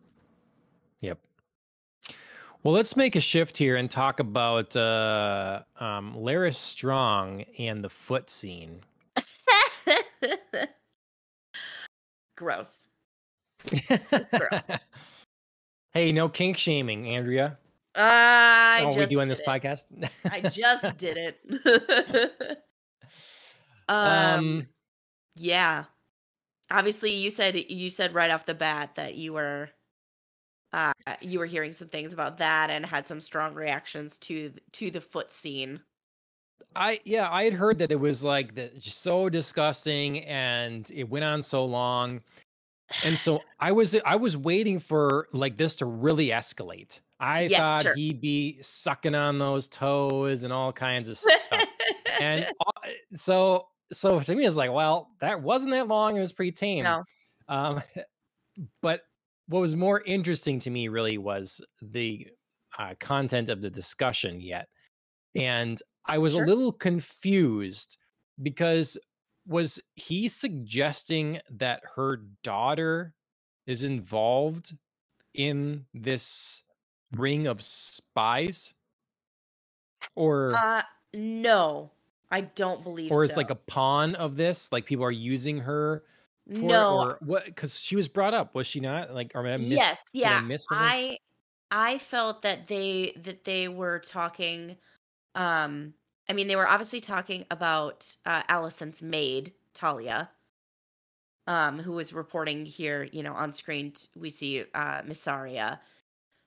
S1: Yep. Well, let's make a shift here and talk about uh, um, Larys Strong and the foot scene.
S2: Gross.
S1: hey, no kink shaming, Andrea.
S2: I
S1: Are we doing
S2: did
S1: this
S2: it.
S1: podcast?
S2: I just did it. um,
S1: um,
S2: yeah. Obviously, you said you said right off the bat that you were uh you were hearing some things about that and had some strong reactions to to the foot scene.
S1: I yeah, I had heard that it was like the, so disgusting, and it went on so long, and so I was I was waiting for like this to really escalate. I
S2: Yeah,
S1: thought
S2: sure.
S1: he'd be sucking on those toes and all kinds of stuff. and all- so so to me it's like well that wasn't that long it was pretty tame
S2: no.
S1: um but what was more interesting to me really was the uh, content of the discussion yet and i was
S2: Sure.
S1: a little confused because was he suggesting that her daughter is involved in this ring of spies or
S2: Uh no. I don't believe
S1: or is
S2: so.
S1: like a pawn of this like people are using her for it,
S2: no.
S1: or what because she was brought up was she not like or I missed,
S2: yes,
S1: did I
S2: yeah.
S1: miss?
S2: I I felt that they that they were talking um I mean they were obviously talking about uh Alicent's maid, Talya. Um who was reporting here, you know, on screen t- we see uh Mysaria.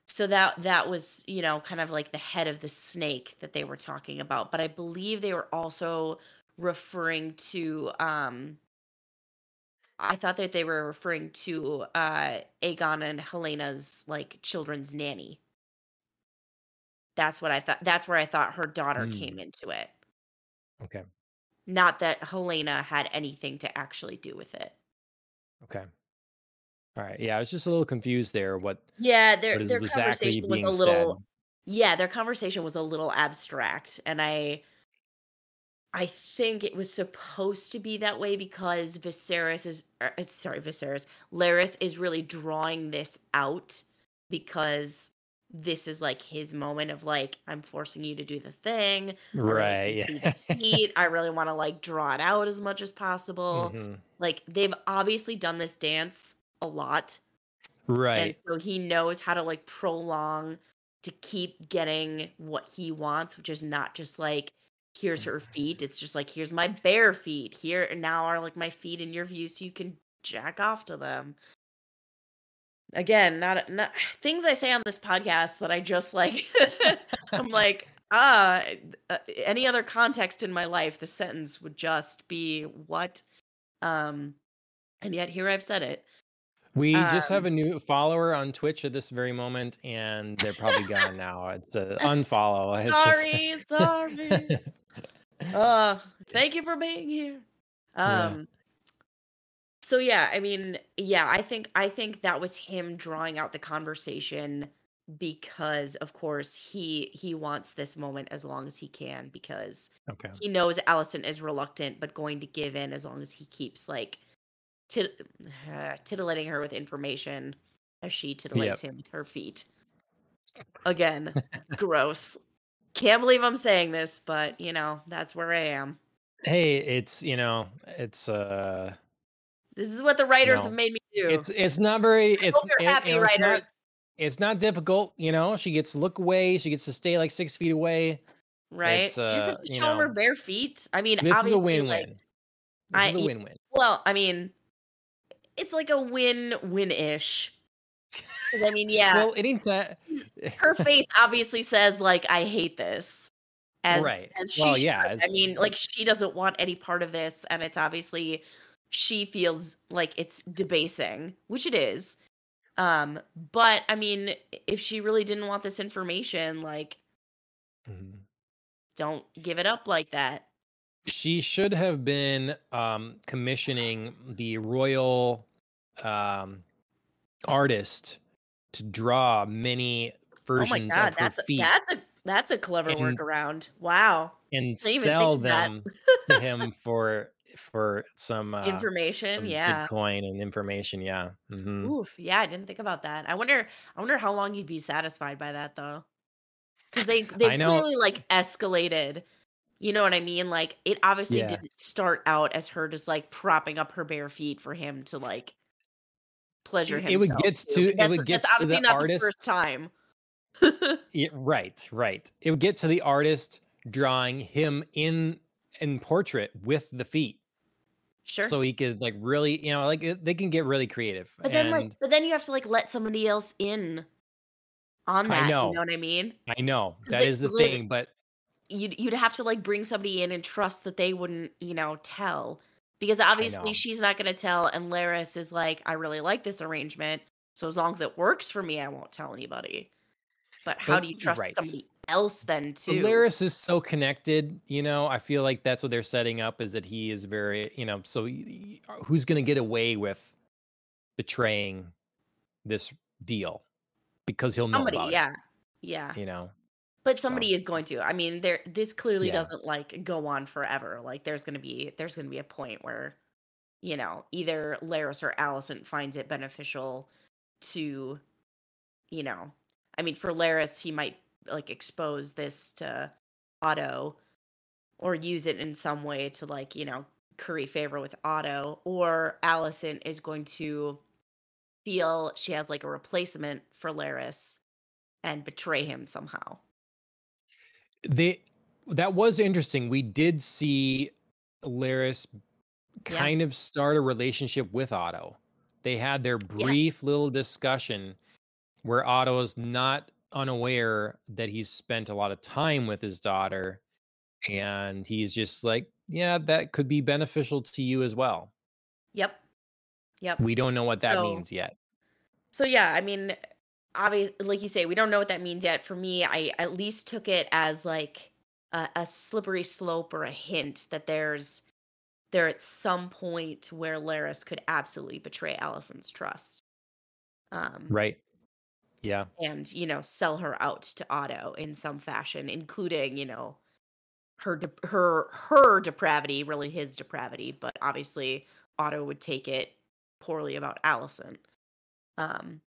S2: So that that was, you know, kind of like the head of the snake that they were talking about, but I believe they were also referring to um I thought that they were referring to uh Aegon and Helaena's like children's nanny. That's what I thought that's where I thought her daughter came
S1: Mm.
S2: into it.
S1: okay
S2: Not that Helaena had anything to actually do with it.
S1: okay all right yeah i was just a little confused there what
S2: Yeah, their
S1: what
S2: their
S1: exactly
S2: conversation was a little
S1: said
S2: yeah, their conversation was a little abstract and I I think it was supposed to be that way because Viserys is er, uh, sorry, Viserys. Larys is really drawing this out because this is like his moment of like I'm forcing you to do the thing.
S1: Right
S2: to
S1: yeah.
S2: I really want to like draw it out as much as possible.
S1: Mhm.
S2: Like they've obviously done this dance a lot Right. and
S1: right
S2: so he knows how to like prolong to keep getting what he wants, which is not just like here's her feet. It's just like here's my bare feet. Here and now are like my feet in your view, so you can jack off to them. Again, not not things I say on this podcast that I just like. I'm like ah, uh, any other context in my life, the sentence would just be what, um, and yet here I've said it.
S1: we just have
S2: Um,
S1: a new follower on twitch at this very moment and they're probably gone now it's a unfollow it's just
S2: sorry, sorry. Uh, thank you for being here.
S1: Yeah.
S2: Um so yeah, I mean, yeah, I think I think that was him drawing out the conversation because of course he he wants this moment as long as he can because
S1: okay
S2: he knows Alicent is reluctant but going to give in as long as he keeps like tit- uh, titillating her with information as she titillates him with her feet. Again, gross. Can't believe I'm saying this, but you know, that's where I am.
S1: hey it's you know it's uh
S2: This is what the writers
S1: No.
S2: have made me do.
S1: it's it's not very it's it-
S2: happy,
S1: you know, it's not-
S2: writers.
S1: it's not difficult, you know. She gets to look away. She gets to stay like six feet away.
S2: right?
S1: uh,
S2: just
S1: you
S2: show her bare feet. I mean,
S1: This is a win-win.
S2: like,
S1: this
S2: I-
S1: is a win-win.
S2: well, I mean, it's like a win-win-ish. 'Cause, I mean, yeah,
S1: Well, it anytime.
S2: her face obviously says like, "I hate this." As,
S1: Right.
S2: as she
S1: Well,
S2: should.
S1: yeah,
S2: I mean, like she doesn't want any part of this, and it's obviously she feels like it's debasing, which it is. Um, but I mean, if she really didn't want this information, like,
S1: Mhm.
S2: don't give it up like that.
S1: She should have been um, commissioning the royal um, artist to draw many
S2: Oh my
S1: versions
S2: god,
S1: of her
S2: that's a,
S1: feet
S2: that's a that's a clever
S1: And-
S2: workaround. Wow.
S1: and sell
S2: think of that.
S1: them to him for for some uh,
S2: Information,
S1: some
S2: yeah.
S1: Bitcoin and information. Yeah. hmm
S2: Oof, yeah, I didn't think about that. I wonder I wonder how long you'd be satisfied by that though. Cuz they they clearly like escalated. You know what I mean? Like it obviously
S1: Yeah.
S2: didn't start out as her just like propping up her bare feet for him to like pleasure
S1: It-
S2: himself.
S1: it would get to- it
S2: That's-
S1: would
S2: that's
S1: get to the
S2: not
S1: artist-
S2: the first time.
S1: Yeah, right, right. It would get to the artist drawing him in in portrait with the feet,
S2: sure.
S1: so he could like really, you know, like it, they can get really creative.
S2: but then
S1: and
S2: like but then you have to like let somebody else in on
S1: I
S2: that,
S1: know.
S2: you know what I mean?
S1: I know that
S2: it
S1: is the thing, but
S2: you'd you'd have to like bring somebody in and trust that they wouldn't, you know, tell. Because obviously she's not gonna tell and Larys is like, I really like this arrangement. So as long as it works for me, I won't tell anybody. But how
S1: But-
S2: do you trust
S1: right.
S2: somebody else then too?
S1: Larys is so connected. You know, I feel like that's what they're setting up is that he is very, you know, so who's going to get away with betraying this deal because he'll
S2: somebody,
S1: know about
S2: yeah. Yeah.
S1: it. You know,
S2: But
S1: So-
S2: somebody is going to. I mean, there this clearly
S1: Yeah.
S2: doesn't like go on forever. Like there's gonna be there's gonna be a point where, you know, either Larys or Alicent finds it beneficial to, you know, I mean, for Larys, he might like expose this to Otto or use it in some way to like, you know, curry favor with Otto, or Alicent is going to feel she has like a replacement for Larys and betray him somehow.
S1: They that was interesting. We did see Larys
S2: Yeah.
S1: kind of start a relationship with Otto. They had their brief little discussion where Otto is not unaware that he's spent a lot of time with his daughter and he's just like, yeah, that could be beneficial to you as well.
S2: Yep. Yep.
S1: We don't know what that
S2: So-
S1: means yet.
S2: So yeah, I mean, obvious like you say, we don't know what that means yet. For me, I at least took it as like a, a slippery slope or a hint that there's there at some point where Larys could absolutely betray Alicent's trust. Um
S1: Right. Yeah.
S2: and you know sell her out to Otto in some fashion, including you know her de- her her depravity, really his depravity, but obviously Otto would take it poorly about Alicent. Um,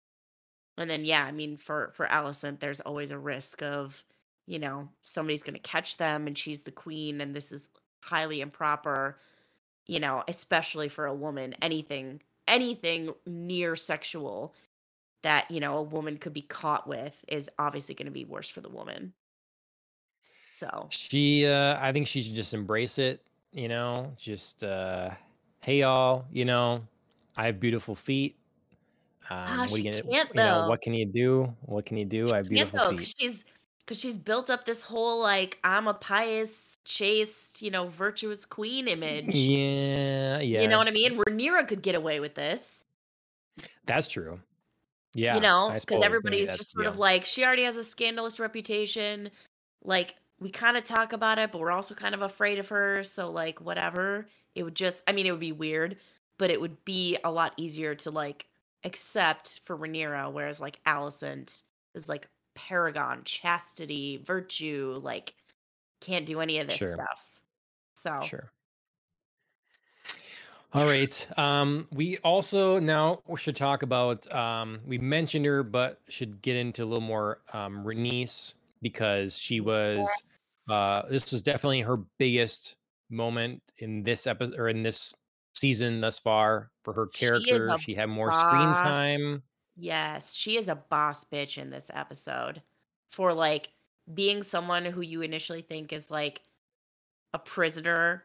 S2: and then yeah, I mean for for Alicent, there's always a risk of you know somebody's going to catch them, and she's the queen, and this is highly improper. You know, especially for a woman, anything anything near sexual that you know a woman could be caught with is obviously going to be worse for the woman so
S1: She uh I think she should just embrace it, you know, just uh hey y'all, you know, I have beautiful feet. Um,
S2: Ah,
S1: what
S2: she
S1: you gonna,
S2: can't,
S1: you know,
S2: though.
S1: what can you do? What can you do? I have
S2: can't
S1: beautiful
S2: though
S1: feet.
S2: because she's because she's built up this whole like i'm a pious chaste you know virtuous queen image
S1: Yeah, yeah.
S2: you know what i mean rhaenyra could get away with this
S1: That's true. Yeah.
S2: you know because everybody's just sort
S1: yeah.
S2: of like she already has a scandalous reputation like we kind of talk about it but we're also kind of afraid of her so like whatever it would just i mean it would be weird but it would be a lot easier to like accept for Rhaenyra whereas like Alicent is like paragon chastity virtue like can't do any of this
S1: Sure.
S2: stuff so
S1: Sure. All right. Um, we also now we should talk about um, we mentioned her, but should get into a little more um, Rhaenys because she was uh, this was definitely her biggest moment in this episode or in this season thus far for her character.
S2: a
S1: She had more screen time.
S2: Yes, she is a boss bitch in this episode for like being someone who you initially think is like a prisoner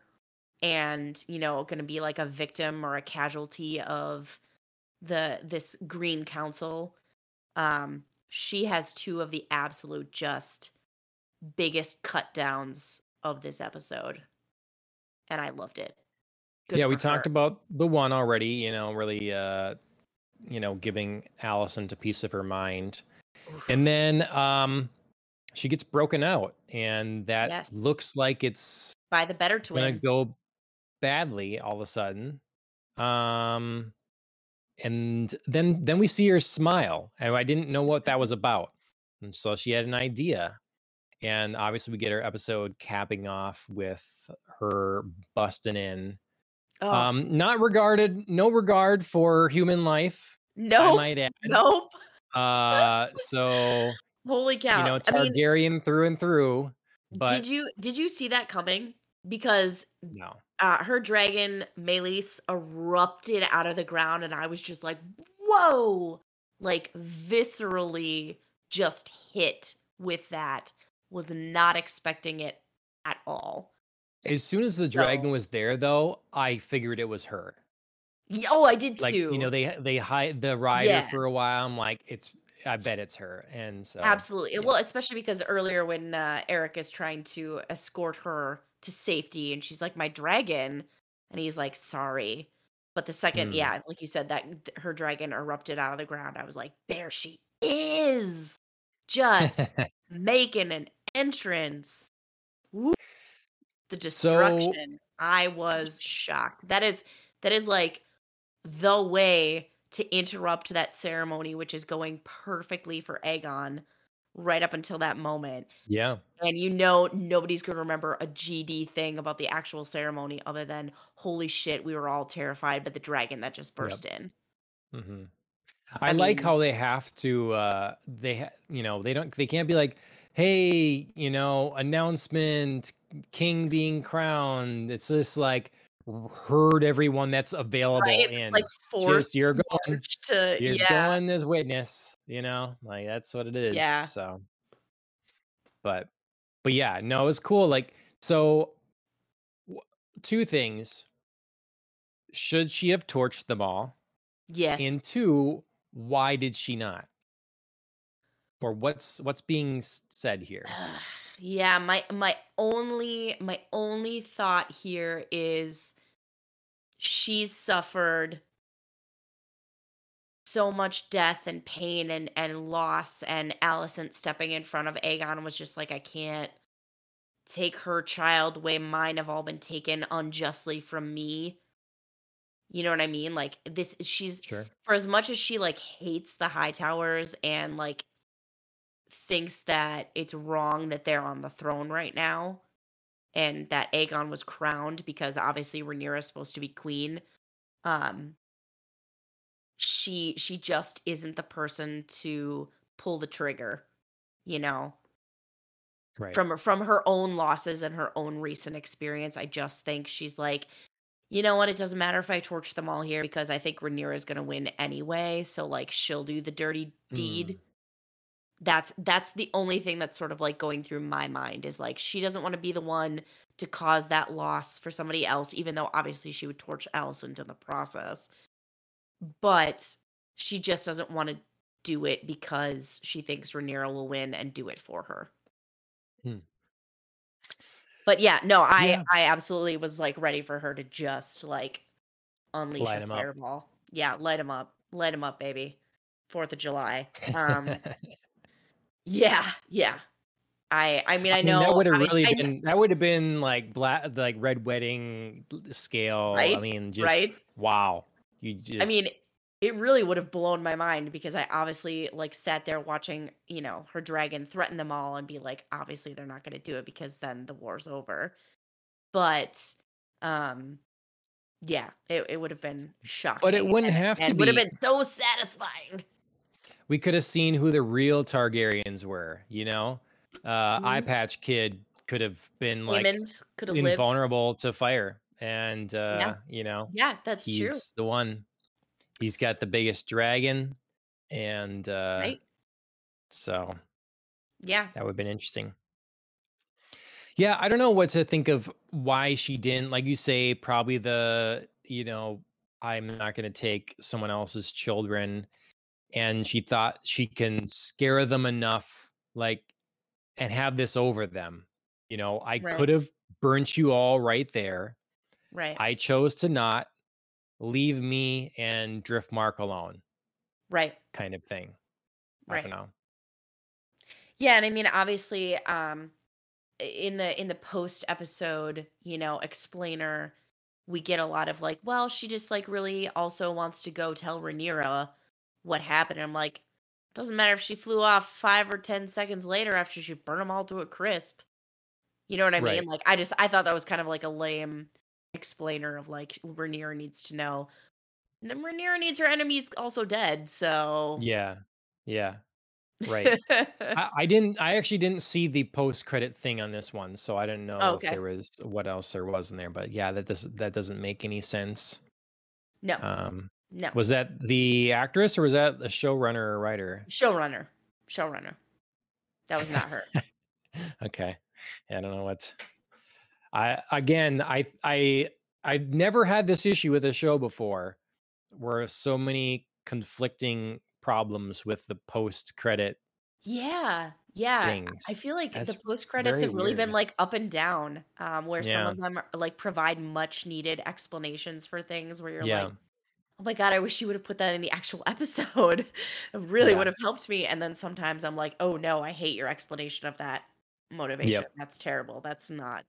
S2: and, you know, going to be like a victim or a casualty of the this green council. Um she has two of the absolute just biggest cut downs of this episode. And I loved it. Good
S1: yeah, we
S2: for
S1: talked about the one already. You know, really, uh, you know, giving Alicent a piece of her mind.
S2: Oof.
S1: And then um she gets broken out, and that
S2: Yes.
S1: looks like it's
S2: By the better twin
S1: gonna
S2: twin.
S1: go badly all of a sudden. Um, and then then we see her smile, and I didn't know what that was about, and so she had an idea, and obviously we get her episode capping off with her busting in.
S2: Oh,
S1: Um, not regarded, no regard for human life. I
S2: nope.
S1: might add.
S2: Nope.
S1: Uh, so
S2: Holy cow.
S1: you know,
S2: I mean,
S1: Targaryen through and through. But
S2: did you did you see that coming? Because
S1: no,
S2: uh, her dragon Meleys erupted out of the ground, and I was just like, "Whoa!" Like viscerally, just hit with that. Was not expecting it at all.
S1: As soon as the dragon
S2: So-
S1: was there, though, I figured it was her.
S2: Oh, I did
S1: Like
S2: too.
S1: you know, they they hide the rider
S2: Yeah.
S1: for a while. I'm like, it's. I bet it's her. And so
S2: Absolutely.
S1: yeah.
S2: Well, especially because earlier when uh, Erryk is trying to escort her to safety, and she's like, "My dragon," and he's like, "Sorry." But the second,
S1: Hmm.
S2: yeah, like you said, that th- her dragon erupted out of the ground. I was like, "There she is, just making an entrance." Woo. The
S1: So-
S2: destruction. I was shocked. That is that is like the way to interrupt that ceremony, which is going perfectly for Aegon right up until that moment.
S1: yeah.
S2: And you know nobody's gonna remember a GD thing about the actual ceremony other than holy shit, we were all terrified by the dragon that just
S1: Yep.
S2: burst in.
S1: hmm
S2: I
S1: I, like how they have to. uh They ha- you know they don't. They can't be like, hey, you know, announcement, king being crowned. It's just like heard everyone that's available
S2: Right?
S1: In.
S2: like forced
S1: you're going
S2: to
S1: you're
S2: yeah.
S1: going as witness you know like that's what it is
S2: Yeah.
S1: so but but yeah no it's cool like so w- two things should she have torched them all
S2: Yes.
S1: and two why did she not or what's what's being said here
S2: yeah my my only my only thought here is she's suffered so much death and pain and and loss and Alicent stepping in front of Aegon was just like I can't take her child the way mine have all been taken unjustly from me. You know what i mean? Like this she's
S1: sure.
S2: for as much as she like hates the high towers and like thinks that it's wrong that they're on the throne right now and that Aegon was crowned because obviously Rhaenyra is supposed to be queen um she she just isn't the person to pull the trigger you know?
S1: Right.
S2: From her from her own losses and her own recent experience i just think she's like you know what? It doesn't matter if i torch them all here because i think Rhaenyra is going to win anyway so like she'll do the dirty deed
S1: Mm.
S2: That's that's the only thing that's sort of like going through my mind is like she doesn't want to be the one to cause that loss for somebody else even though obviously she would torch Alicent in the process but she just doesn't want to do it because she thinks Rhaenyra will win and do it for her
S1: Hmm.
S2: but yeah no I
S1: Yeah.
S2: I absolutely was like ready for her to just like unleash
S1: Light
S2: a
S1: 'em up.
S2: fireball yeah light him up light him up baby Fourth of July um yeah, yeah. I I mean I,
S1: I mean,
S2: know
S1: that would have really
S2: I
S1: been that would have been like black like red wedding scale. I mean, just
S2: right.
S1: wow. You just
S2: I mean it really would have blown my mind because I obviously like sat there watching, you know, her dragon threaten them all and be like, obviously they're not gonna do it because then the war's over. But um yeah, it, it would have been shocking.
S1: But it wouldn't
S2: and-
S1: have to
S2: and would have been so satisfying.
S1: We could have seen who the real Targaryens were. You know, uh, Eye
S2: Mhm.
S1: Patch Kid could have been like
S2: Aemond could have lived.
S1: invulnerable to fire, and uh, you know,
S2: Yeah, that's true.
S1: the one. He's got the biggest dragon, and uh,
S2: Right?
S1: so
S2: Yeah.
S1: That would have been interesting. Yeah, I don't know what to think of why she didn't. Like you say, probably the, you know, I'm not going to take someone else's children. And she thought she can scare them enough, like, and have this over them. You know, I
S2: Right.
S1: could have burnt you all right there.
S2: Right.
S1: I chose to not leave me and Driftmark alone,
S2: right.
S1: kind of thing. I
S2: Right.
S1: don't know.
S2: Yeah, and I mean, obviously, um, in the in the post episode, you know, explainer, we get a lot of like, well, she just like really also wants to go tell Rhaenyra what happened. I'm like, doesn't matter if she flew off five or ten seconds later after she burned them all to a crisp. You know what I mean? Like, I just I thought that was kind of like a lame explainer of like Rhaenyra needs to know. And then Rhaenyra needs her enemies also dead, so
S1: Yeah. Yeah. Right. I, I didn't I actually didn't see the post credit thing on this one, so I didn't know
S2: Oh,
S1: if there was what else there was in there. But yeah, that does that doesn't make any sense.
S2: No,
S1: Um
S2: no.
S1: was that the actress or was that the showrunner or writer?
S2: Showrunner. Showrunner. That was not her.
S1: okay. Yeah, I don't know what I again I I I've never had this issue with a show before where so many conflicting problems with the post credit
S2: Yeah, yeah. I I feel like the post credits have really been like up and down, um, where some of them are, like provide much needed explanations for things where you're like,
S1: Yeah.
S2: Oh my God, I wish you would have put that in the actual episode. It really would have helped me. And then sometimes I'm like, oh no, I hate your explanation of that motivation.
S1: Yep.
S2: That's terrible. That's not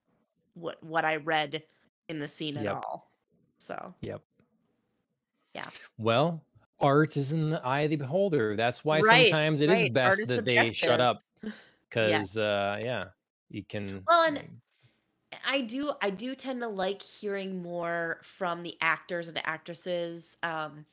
S2: what what I read in the scene at all. So
S1: Yep.
S2: yeah.
S1: Well, art is in the eye of the beholder. That's why
S2: Right,
S1: sometimes it is
S2: right. Art
S1: best
S2: is
S1: that they shut
S2: subjective.
S1: up
S2: Yes.
S1: because uh yeah, you can
S2: Well, and I do I do tend to like hearing more from the actors and actresses um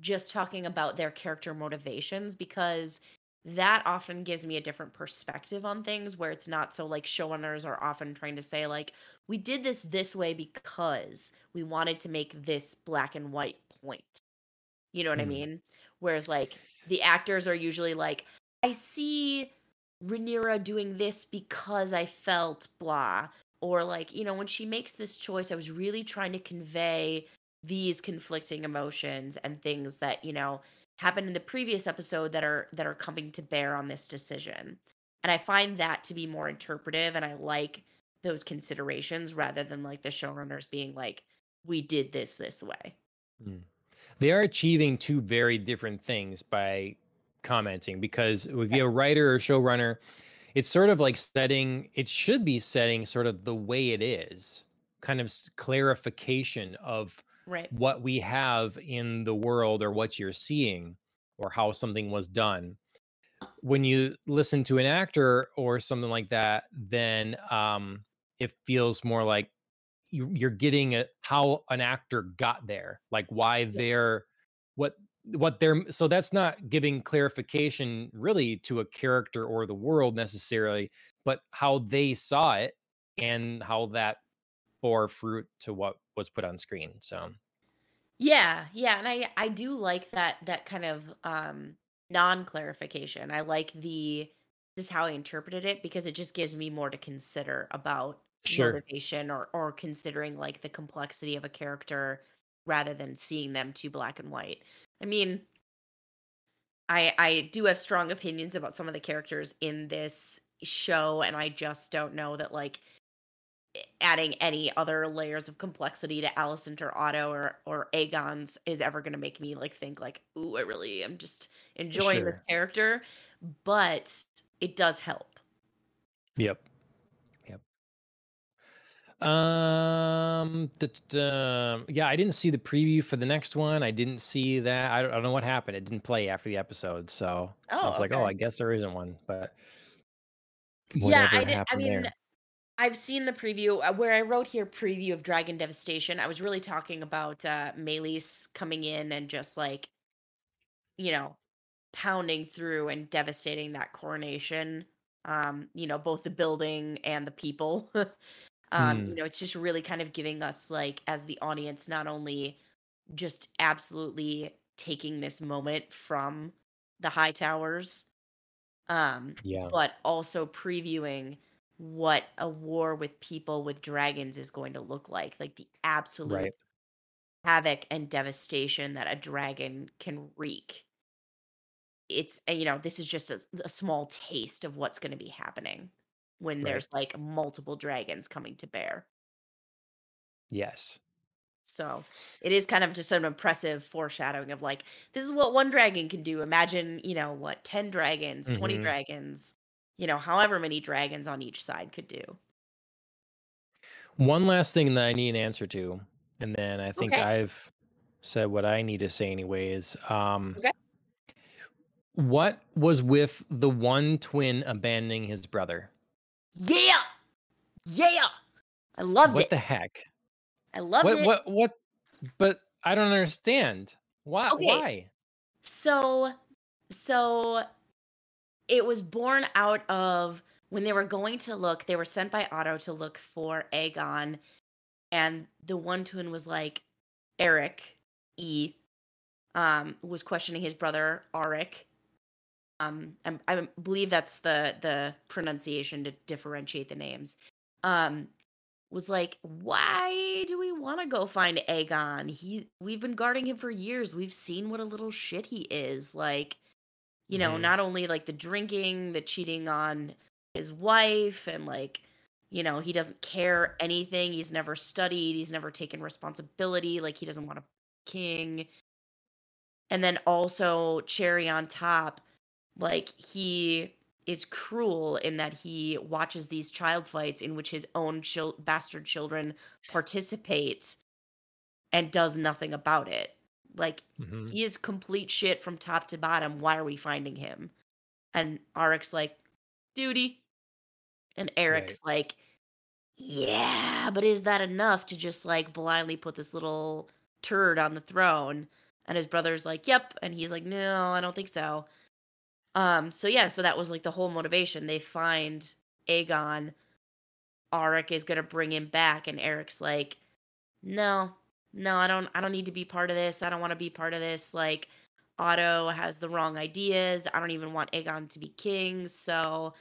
S2: just talking about their character motivations because that often gives me a different perspective on things where it's not so like showrunners are often trying to say like we did this this way because we wanted to make this black and white point. You know what I
S1: Hmm.
S2: mean? Whereas like the actors are usually like I see Rhaenyra doing this because I felt blah or like you know when she makes this choice I was really trying to convey these conflicting emotions and things that you know happened in the previous episode that are that are coming to bear on this decision. And I find that to be more interpretive and I like those considerations rather than like the showrunners being like we did this this way.
S1: Hmm. They are achieving two very different things by commenting because if you're a writer or showrunner, it's sort of like setting, it should be setting sort of the way it is, kind of clarification of
S2: Right.
S1: what we have in the world or what you're seeing or how something was done. When you listen to an actor or something like that, then um, it feels more like you, you're getting a, how an actor got there, like why
S2: Yes.
S1: they're what what they're so that's not giving clarification really to a character or the world necessarily, but how they saw it and how that bore fruit to what was put on screen. So
S2: Yeah, yeah, and I I do like that that kind of um non-clarification. I like the this is how I interpreted it because it just gives me more to consider about
S1: sure,
S2: motivation or or considering like the complexity of a character rather than seeing them too black and white. I mean, I I do have strong opinions about some of the characters in this show and I just don't know that like adding any other layers of complexity to Alicent or Otto or or Aegon's is ever going to make me like think like, "Ooh, I really am just enjoying this character," but it does help.
S1: Yep. Um, um, yeah, I didn't see the preview for the next one. I didn't see that. I don't, I don't know what happened. It didn't play after the episode, so I was
S2: Oh,
S1: like, oh. I guess there isn't one. But
S2: Yeah, I
S1: whatever
S2: did I mean,
S1: there?
S2: I've seen the preview uh, where I wrote here preview of Dragon Devastation. I was really talking about uh Meleys coming in and just like, you know, pounding through and devastating that coronation. Um, you know, both the building and the people. um, you
S1: Hmm.
S2: know, it's just really kind of giving us like as the audience not only just absolutely taking this moment from the high towers, um,
S1: Yeah.
S2: but also previewing what a war with people with dragons is going to look like, like the absolute
S1: Right.
S2: havoc and devastation that a dragon can wreak. It's uh, you know, this is just a, a small taste of what's going to be happening when
S1: Right.
S2: there's like multiple dragons coming to bear.
S1: Yes.
S2: So it is kind of just an impressive foreshadowing of like, this is what one dragon can do. Imagine, you know, what, 10 dragons, 20
S1: hmm
S2: dragons. you know, however many dragons on each side could do.
S1: One last thing that I need an answer to, and then I think
S2: Okay.
S1: I've said what I need to say anyways. Um
S2: Okay.
S1: what was with the one twin abandoning his brother?
S2: Yeah. Yeah. I loved
S1: what
S2: it.
S1: What the heck?
S2: I loved
S1: What
S2: it.
S1: what what but I don't understand. Why
S2: Okay.
S1: why?
S2: So, so it was born out of when they were going to look, they were sent by Otto to look for Aegon, and the one twin was like, Erryk E. Um, was questioning his brother Arryk. Um, I, I believe that's the the pronunciation to differentiate the names. Um, was like, why do we want to go find Aegon? He we've been guarding him for years. We've seen what a little shit he is. Like, you know,
S1: Mhm.
S2: not only like the drinking, the cheating on his wife, and like, you know, he doesn't care anything. He's never studied. He's never taken responsibility. Like, he doesn't want a king. And then also cherry on top, like he is cruel in that he watches these child fights in which his own chil- bastard children participate and does nothing about it. Like
S1: Mhm.
S2: he is complete shit from top to bottom. Why are we finding him? And Arryk's like, duty. And Erryk's like, yeah, but is that enough to just like blindly put this little turd on the throne? And his brother's like, yep. And he's like, no, I don't think so. Um, so yeah, so that was like the whole motivation. They find Aegon. Arryk is gonna bring him back, and Erryk's like, no, no, I don't I don't need to be part of this. I don't want to be part of this. Like Otto has the wrong ideas. I don't even want Aegon to be king, so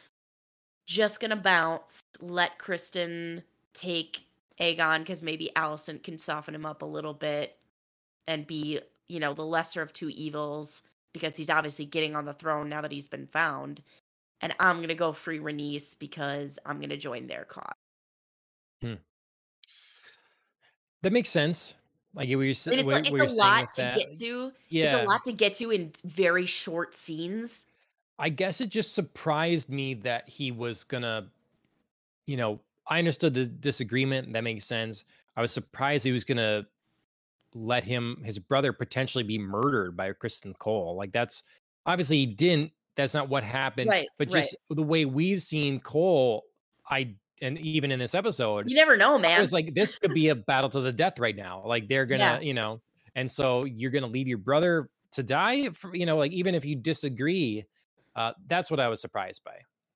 S2: just gonna bounce. Let Criston take Aegon because maybe Alicent can soften him up a little bit and be, you know, the lesser of two evils because he's obviously getting on the throne now that he's been found. And I'm gonna go free Rhaenys because I'm gonna join their cause. Hmm.
S1: That makes sense. Like what you're,
S2: it's
S1: what,
S2: like
S1: what
S2: it's a lot to
S1: that.
S2: get to.
S1: Yeah.
S2: It's a lot to get to in very short scenes.
S1: I guess it just surprised me that he was gonna, you know, I understood the disagreement. That makes sense. I was surprised he was gonna let him, his brother, potentially be murdered by Criston Cole. Like that's obviously he didn't. That's not what happened.
S2: Right,
S1: But
S2: right.
S1: just the way we've seen Cole, I and even in this episode,
S2: You never know, man.
S1: It's like, this could be a battle to the death right now. Like they're gonna,
S2: Yeah.
S1: you know, and so you're gonna leave your brother to die. For, you know, like even if you disagree, uh, that's what I was surprised by.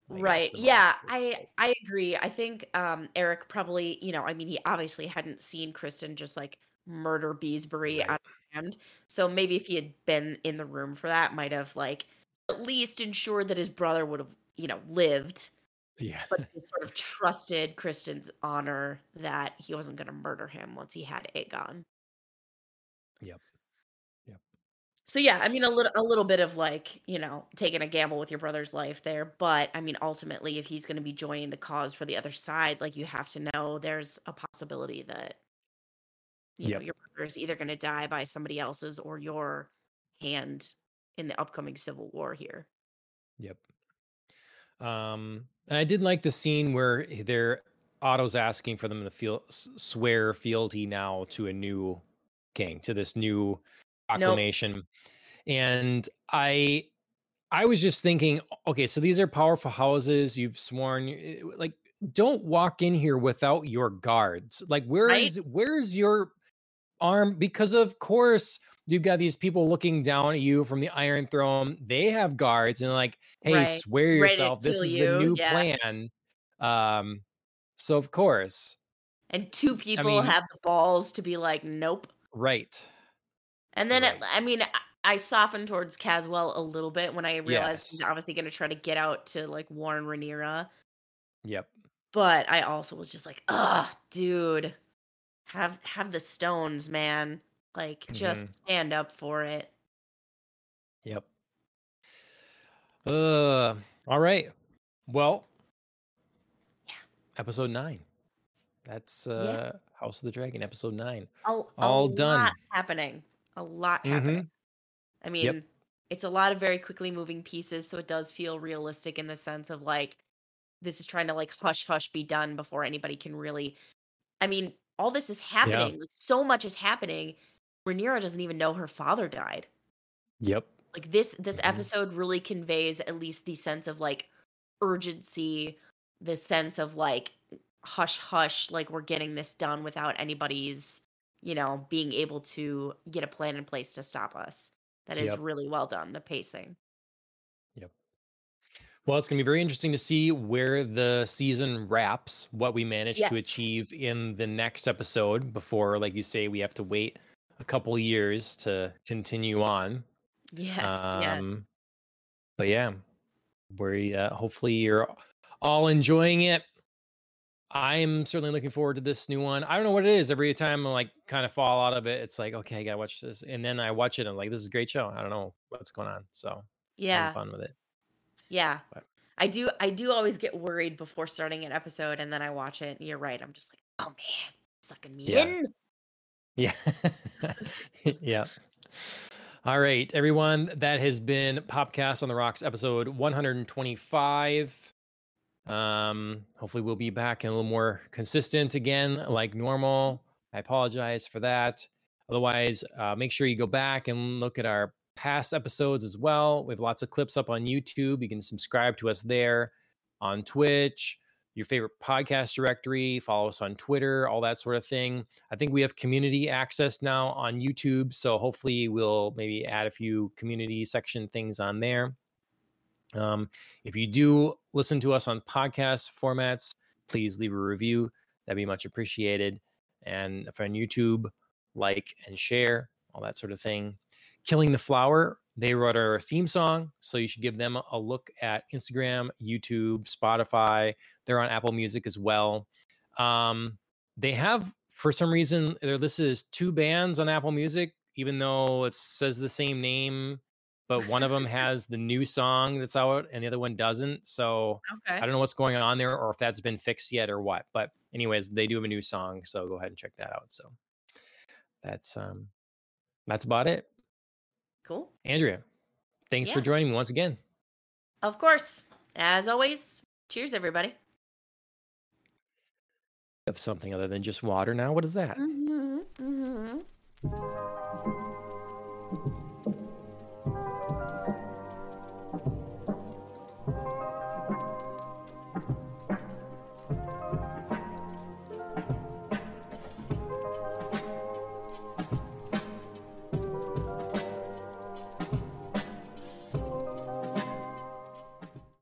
S1: I
S2: right yeah i
S1: say.
S2: i agree i think um erryk probably you know i mean he obviously hadn't seen criston just like murder beesbury
S1: Right.
S2: out of hand so maybe if he had been in the room for that might have like at least ensured that his brother would have you know lived
S1: Yeah.
S2: but he sort of trusted criston's honor that he wasn't going to murder him once he had aegon
S1: Yep. Yep.
S2: so yeah i mean a little a little bit of like you know taking a gamble with your brother's life there but i mean ultimately if he's going to be joining the cause for the other side like you have to know there's a possibility that you know your brother is either going to die by somebody else's or your hand in the upcoming civil war here
S1: Yep. Um, and I did like the scene where they're Otto's asking for them to feel swear fealty now to a new king, to this new
S2: nope
S1: proclamation. And I I was just thinking, okay, so these are powerful houses. You've sworn, like, don't walk in here without your guards. Like, where
S2: right
S1: is where's your arm? Because of course you've got these people looking down at you from the Iron Throne. They have guards, and like, hey,
S2: right
S1: swear yourself. This is the new
S2: yeah
S1: plan. Um, so of course,
S2: and two
S1: I
S2: people
S1: mean,
S2: have the balls to be like nope
S1: right,
S2: And then it, I mean, I I softened towards Caswell a little bit when I realized he's obviously going to try to get out to like warn Rhaenyra.
S1: yep,
S2: But I also was just like, ugh, dude, have have the stones, man. Like, just stand up for it.
S1: yep. Uh, all right. Well,
S2: Yeah,
S1: episode nine. That's
S2: yeah.
S1: uh House of the Dragon, episode nine.
S2: A, a
S1: All
S2: lot
S1: done.
S2: happening. A lot
S1: Mm-hmm.
S2: happening. I
S1: Yep.
S2: mean, it's a lot of very quickly moving pieces, so it does feel realistic in the sense of like this is trying to like hush hush be done before anybody can really I mean, all this is
S1: Yeah.
S2: happening. Like so much is happening. Rhaenyra doesn't even know her father died.
S1: Yep.
S2: Like this this
S1: Mhm.
S2: episode really conveys at least the sense of like urgency, the sense of like hush hush, like we're getting this done without anybody's, you know, being able to get a plan in place to stop us. That is
S1: Yep.
S2: really well done, the pacing.
S1: Well, it's going to be very interesting to see where the season wraps, what we manage
S2: Yes.
S1: to achieve in the next episode before, like you say, we have to wait a couple years to continue on.
S2: Yes, yes.
S1: Um, but yeah, we uh, hopefully you're all enjoying it. I'm certainly looking forward to this new one. I don't know what it is. Every time I like kind of fall out of it, it's like, okay, I gotta watch this. And then I watch it and I'm like, this is a great show. I don't know what's going on. So
S2: Yeah.
S1: fun with it.
S2: Yeah.
S1: But-
S2: I do I do always get worried before starting an episode and then I watch it and you're right. I'm just like, oh man, sucking me
S1: Yeah.
S2: in.
S1: Yeah. yeah. All right, everyone. That has been Popcast on the Rocks episode 125. Um, hopefully we'll be back and a little more consistent again, like normal. I apologize for that. Otherwise, uh, make sure you go back and look at our past episodes as well. We have lots of clips up on YouTube. You can subscribe to us there on Twitch, your favorite podcast directory, follow us on Twitter, all that sort of thing. I think we have community access now on YouTube. So hopefully we'll maybe add a few community section things on there. Um, if you do listen to us on podcast formats, please leave a review. That'd be much appreciated. And if on YouTube, like and share, all that sort of thing. Killing the Flower, they wrote our theme song. So you should give them a look at Instagram, YouTube, Spotify. They're on Apple Music as well. Um, they have, for some reason, they're listed as two bands on Apple Music, even though it says the same name, but one of them has the new song that's out and the other one doesn't. So
S2: Okay.
S1: I don't know what's going on there or if that's been fixed yet or what. But anyways, they do have a new song, so go ahead and check that out. So that's um that's about it.
S2: Cool.
S1: Andrea, thanks
S2: yeah.
S1: for joining me once again.
S2: Of course. As always, cheers, everybody.
S1: Of something other than just water now? What is that?
S2: Mm-hmm, mm-hmm.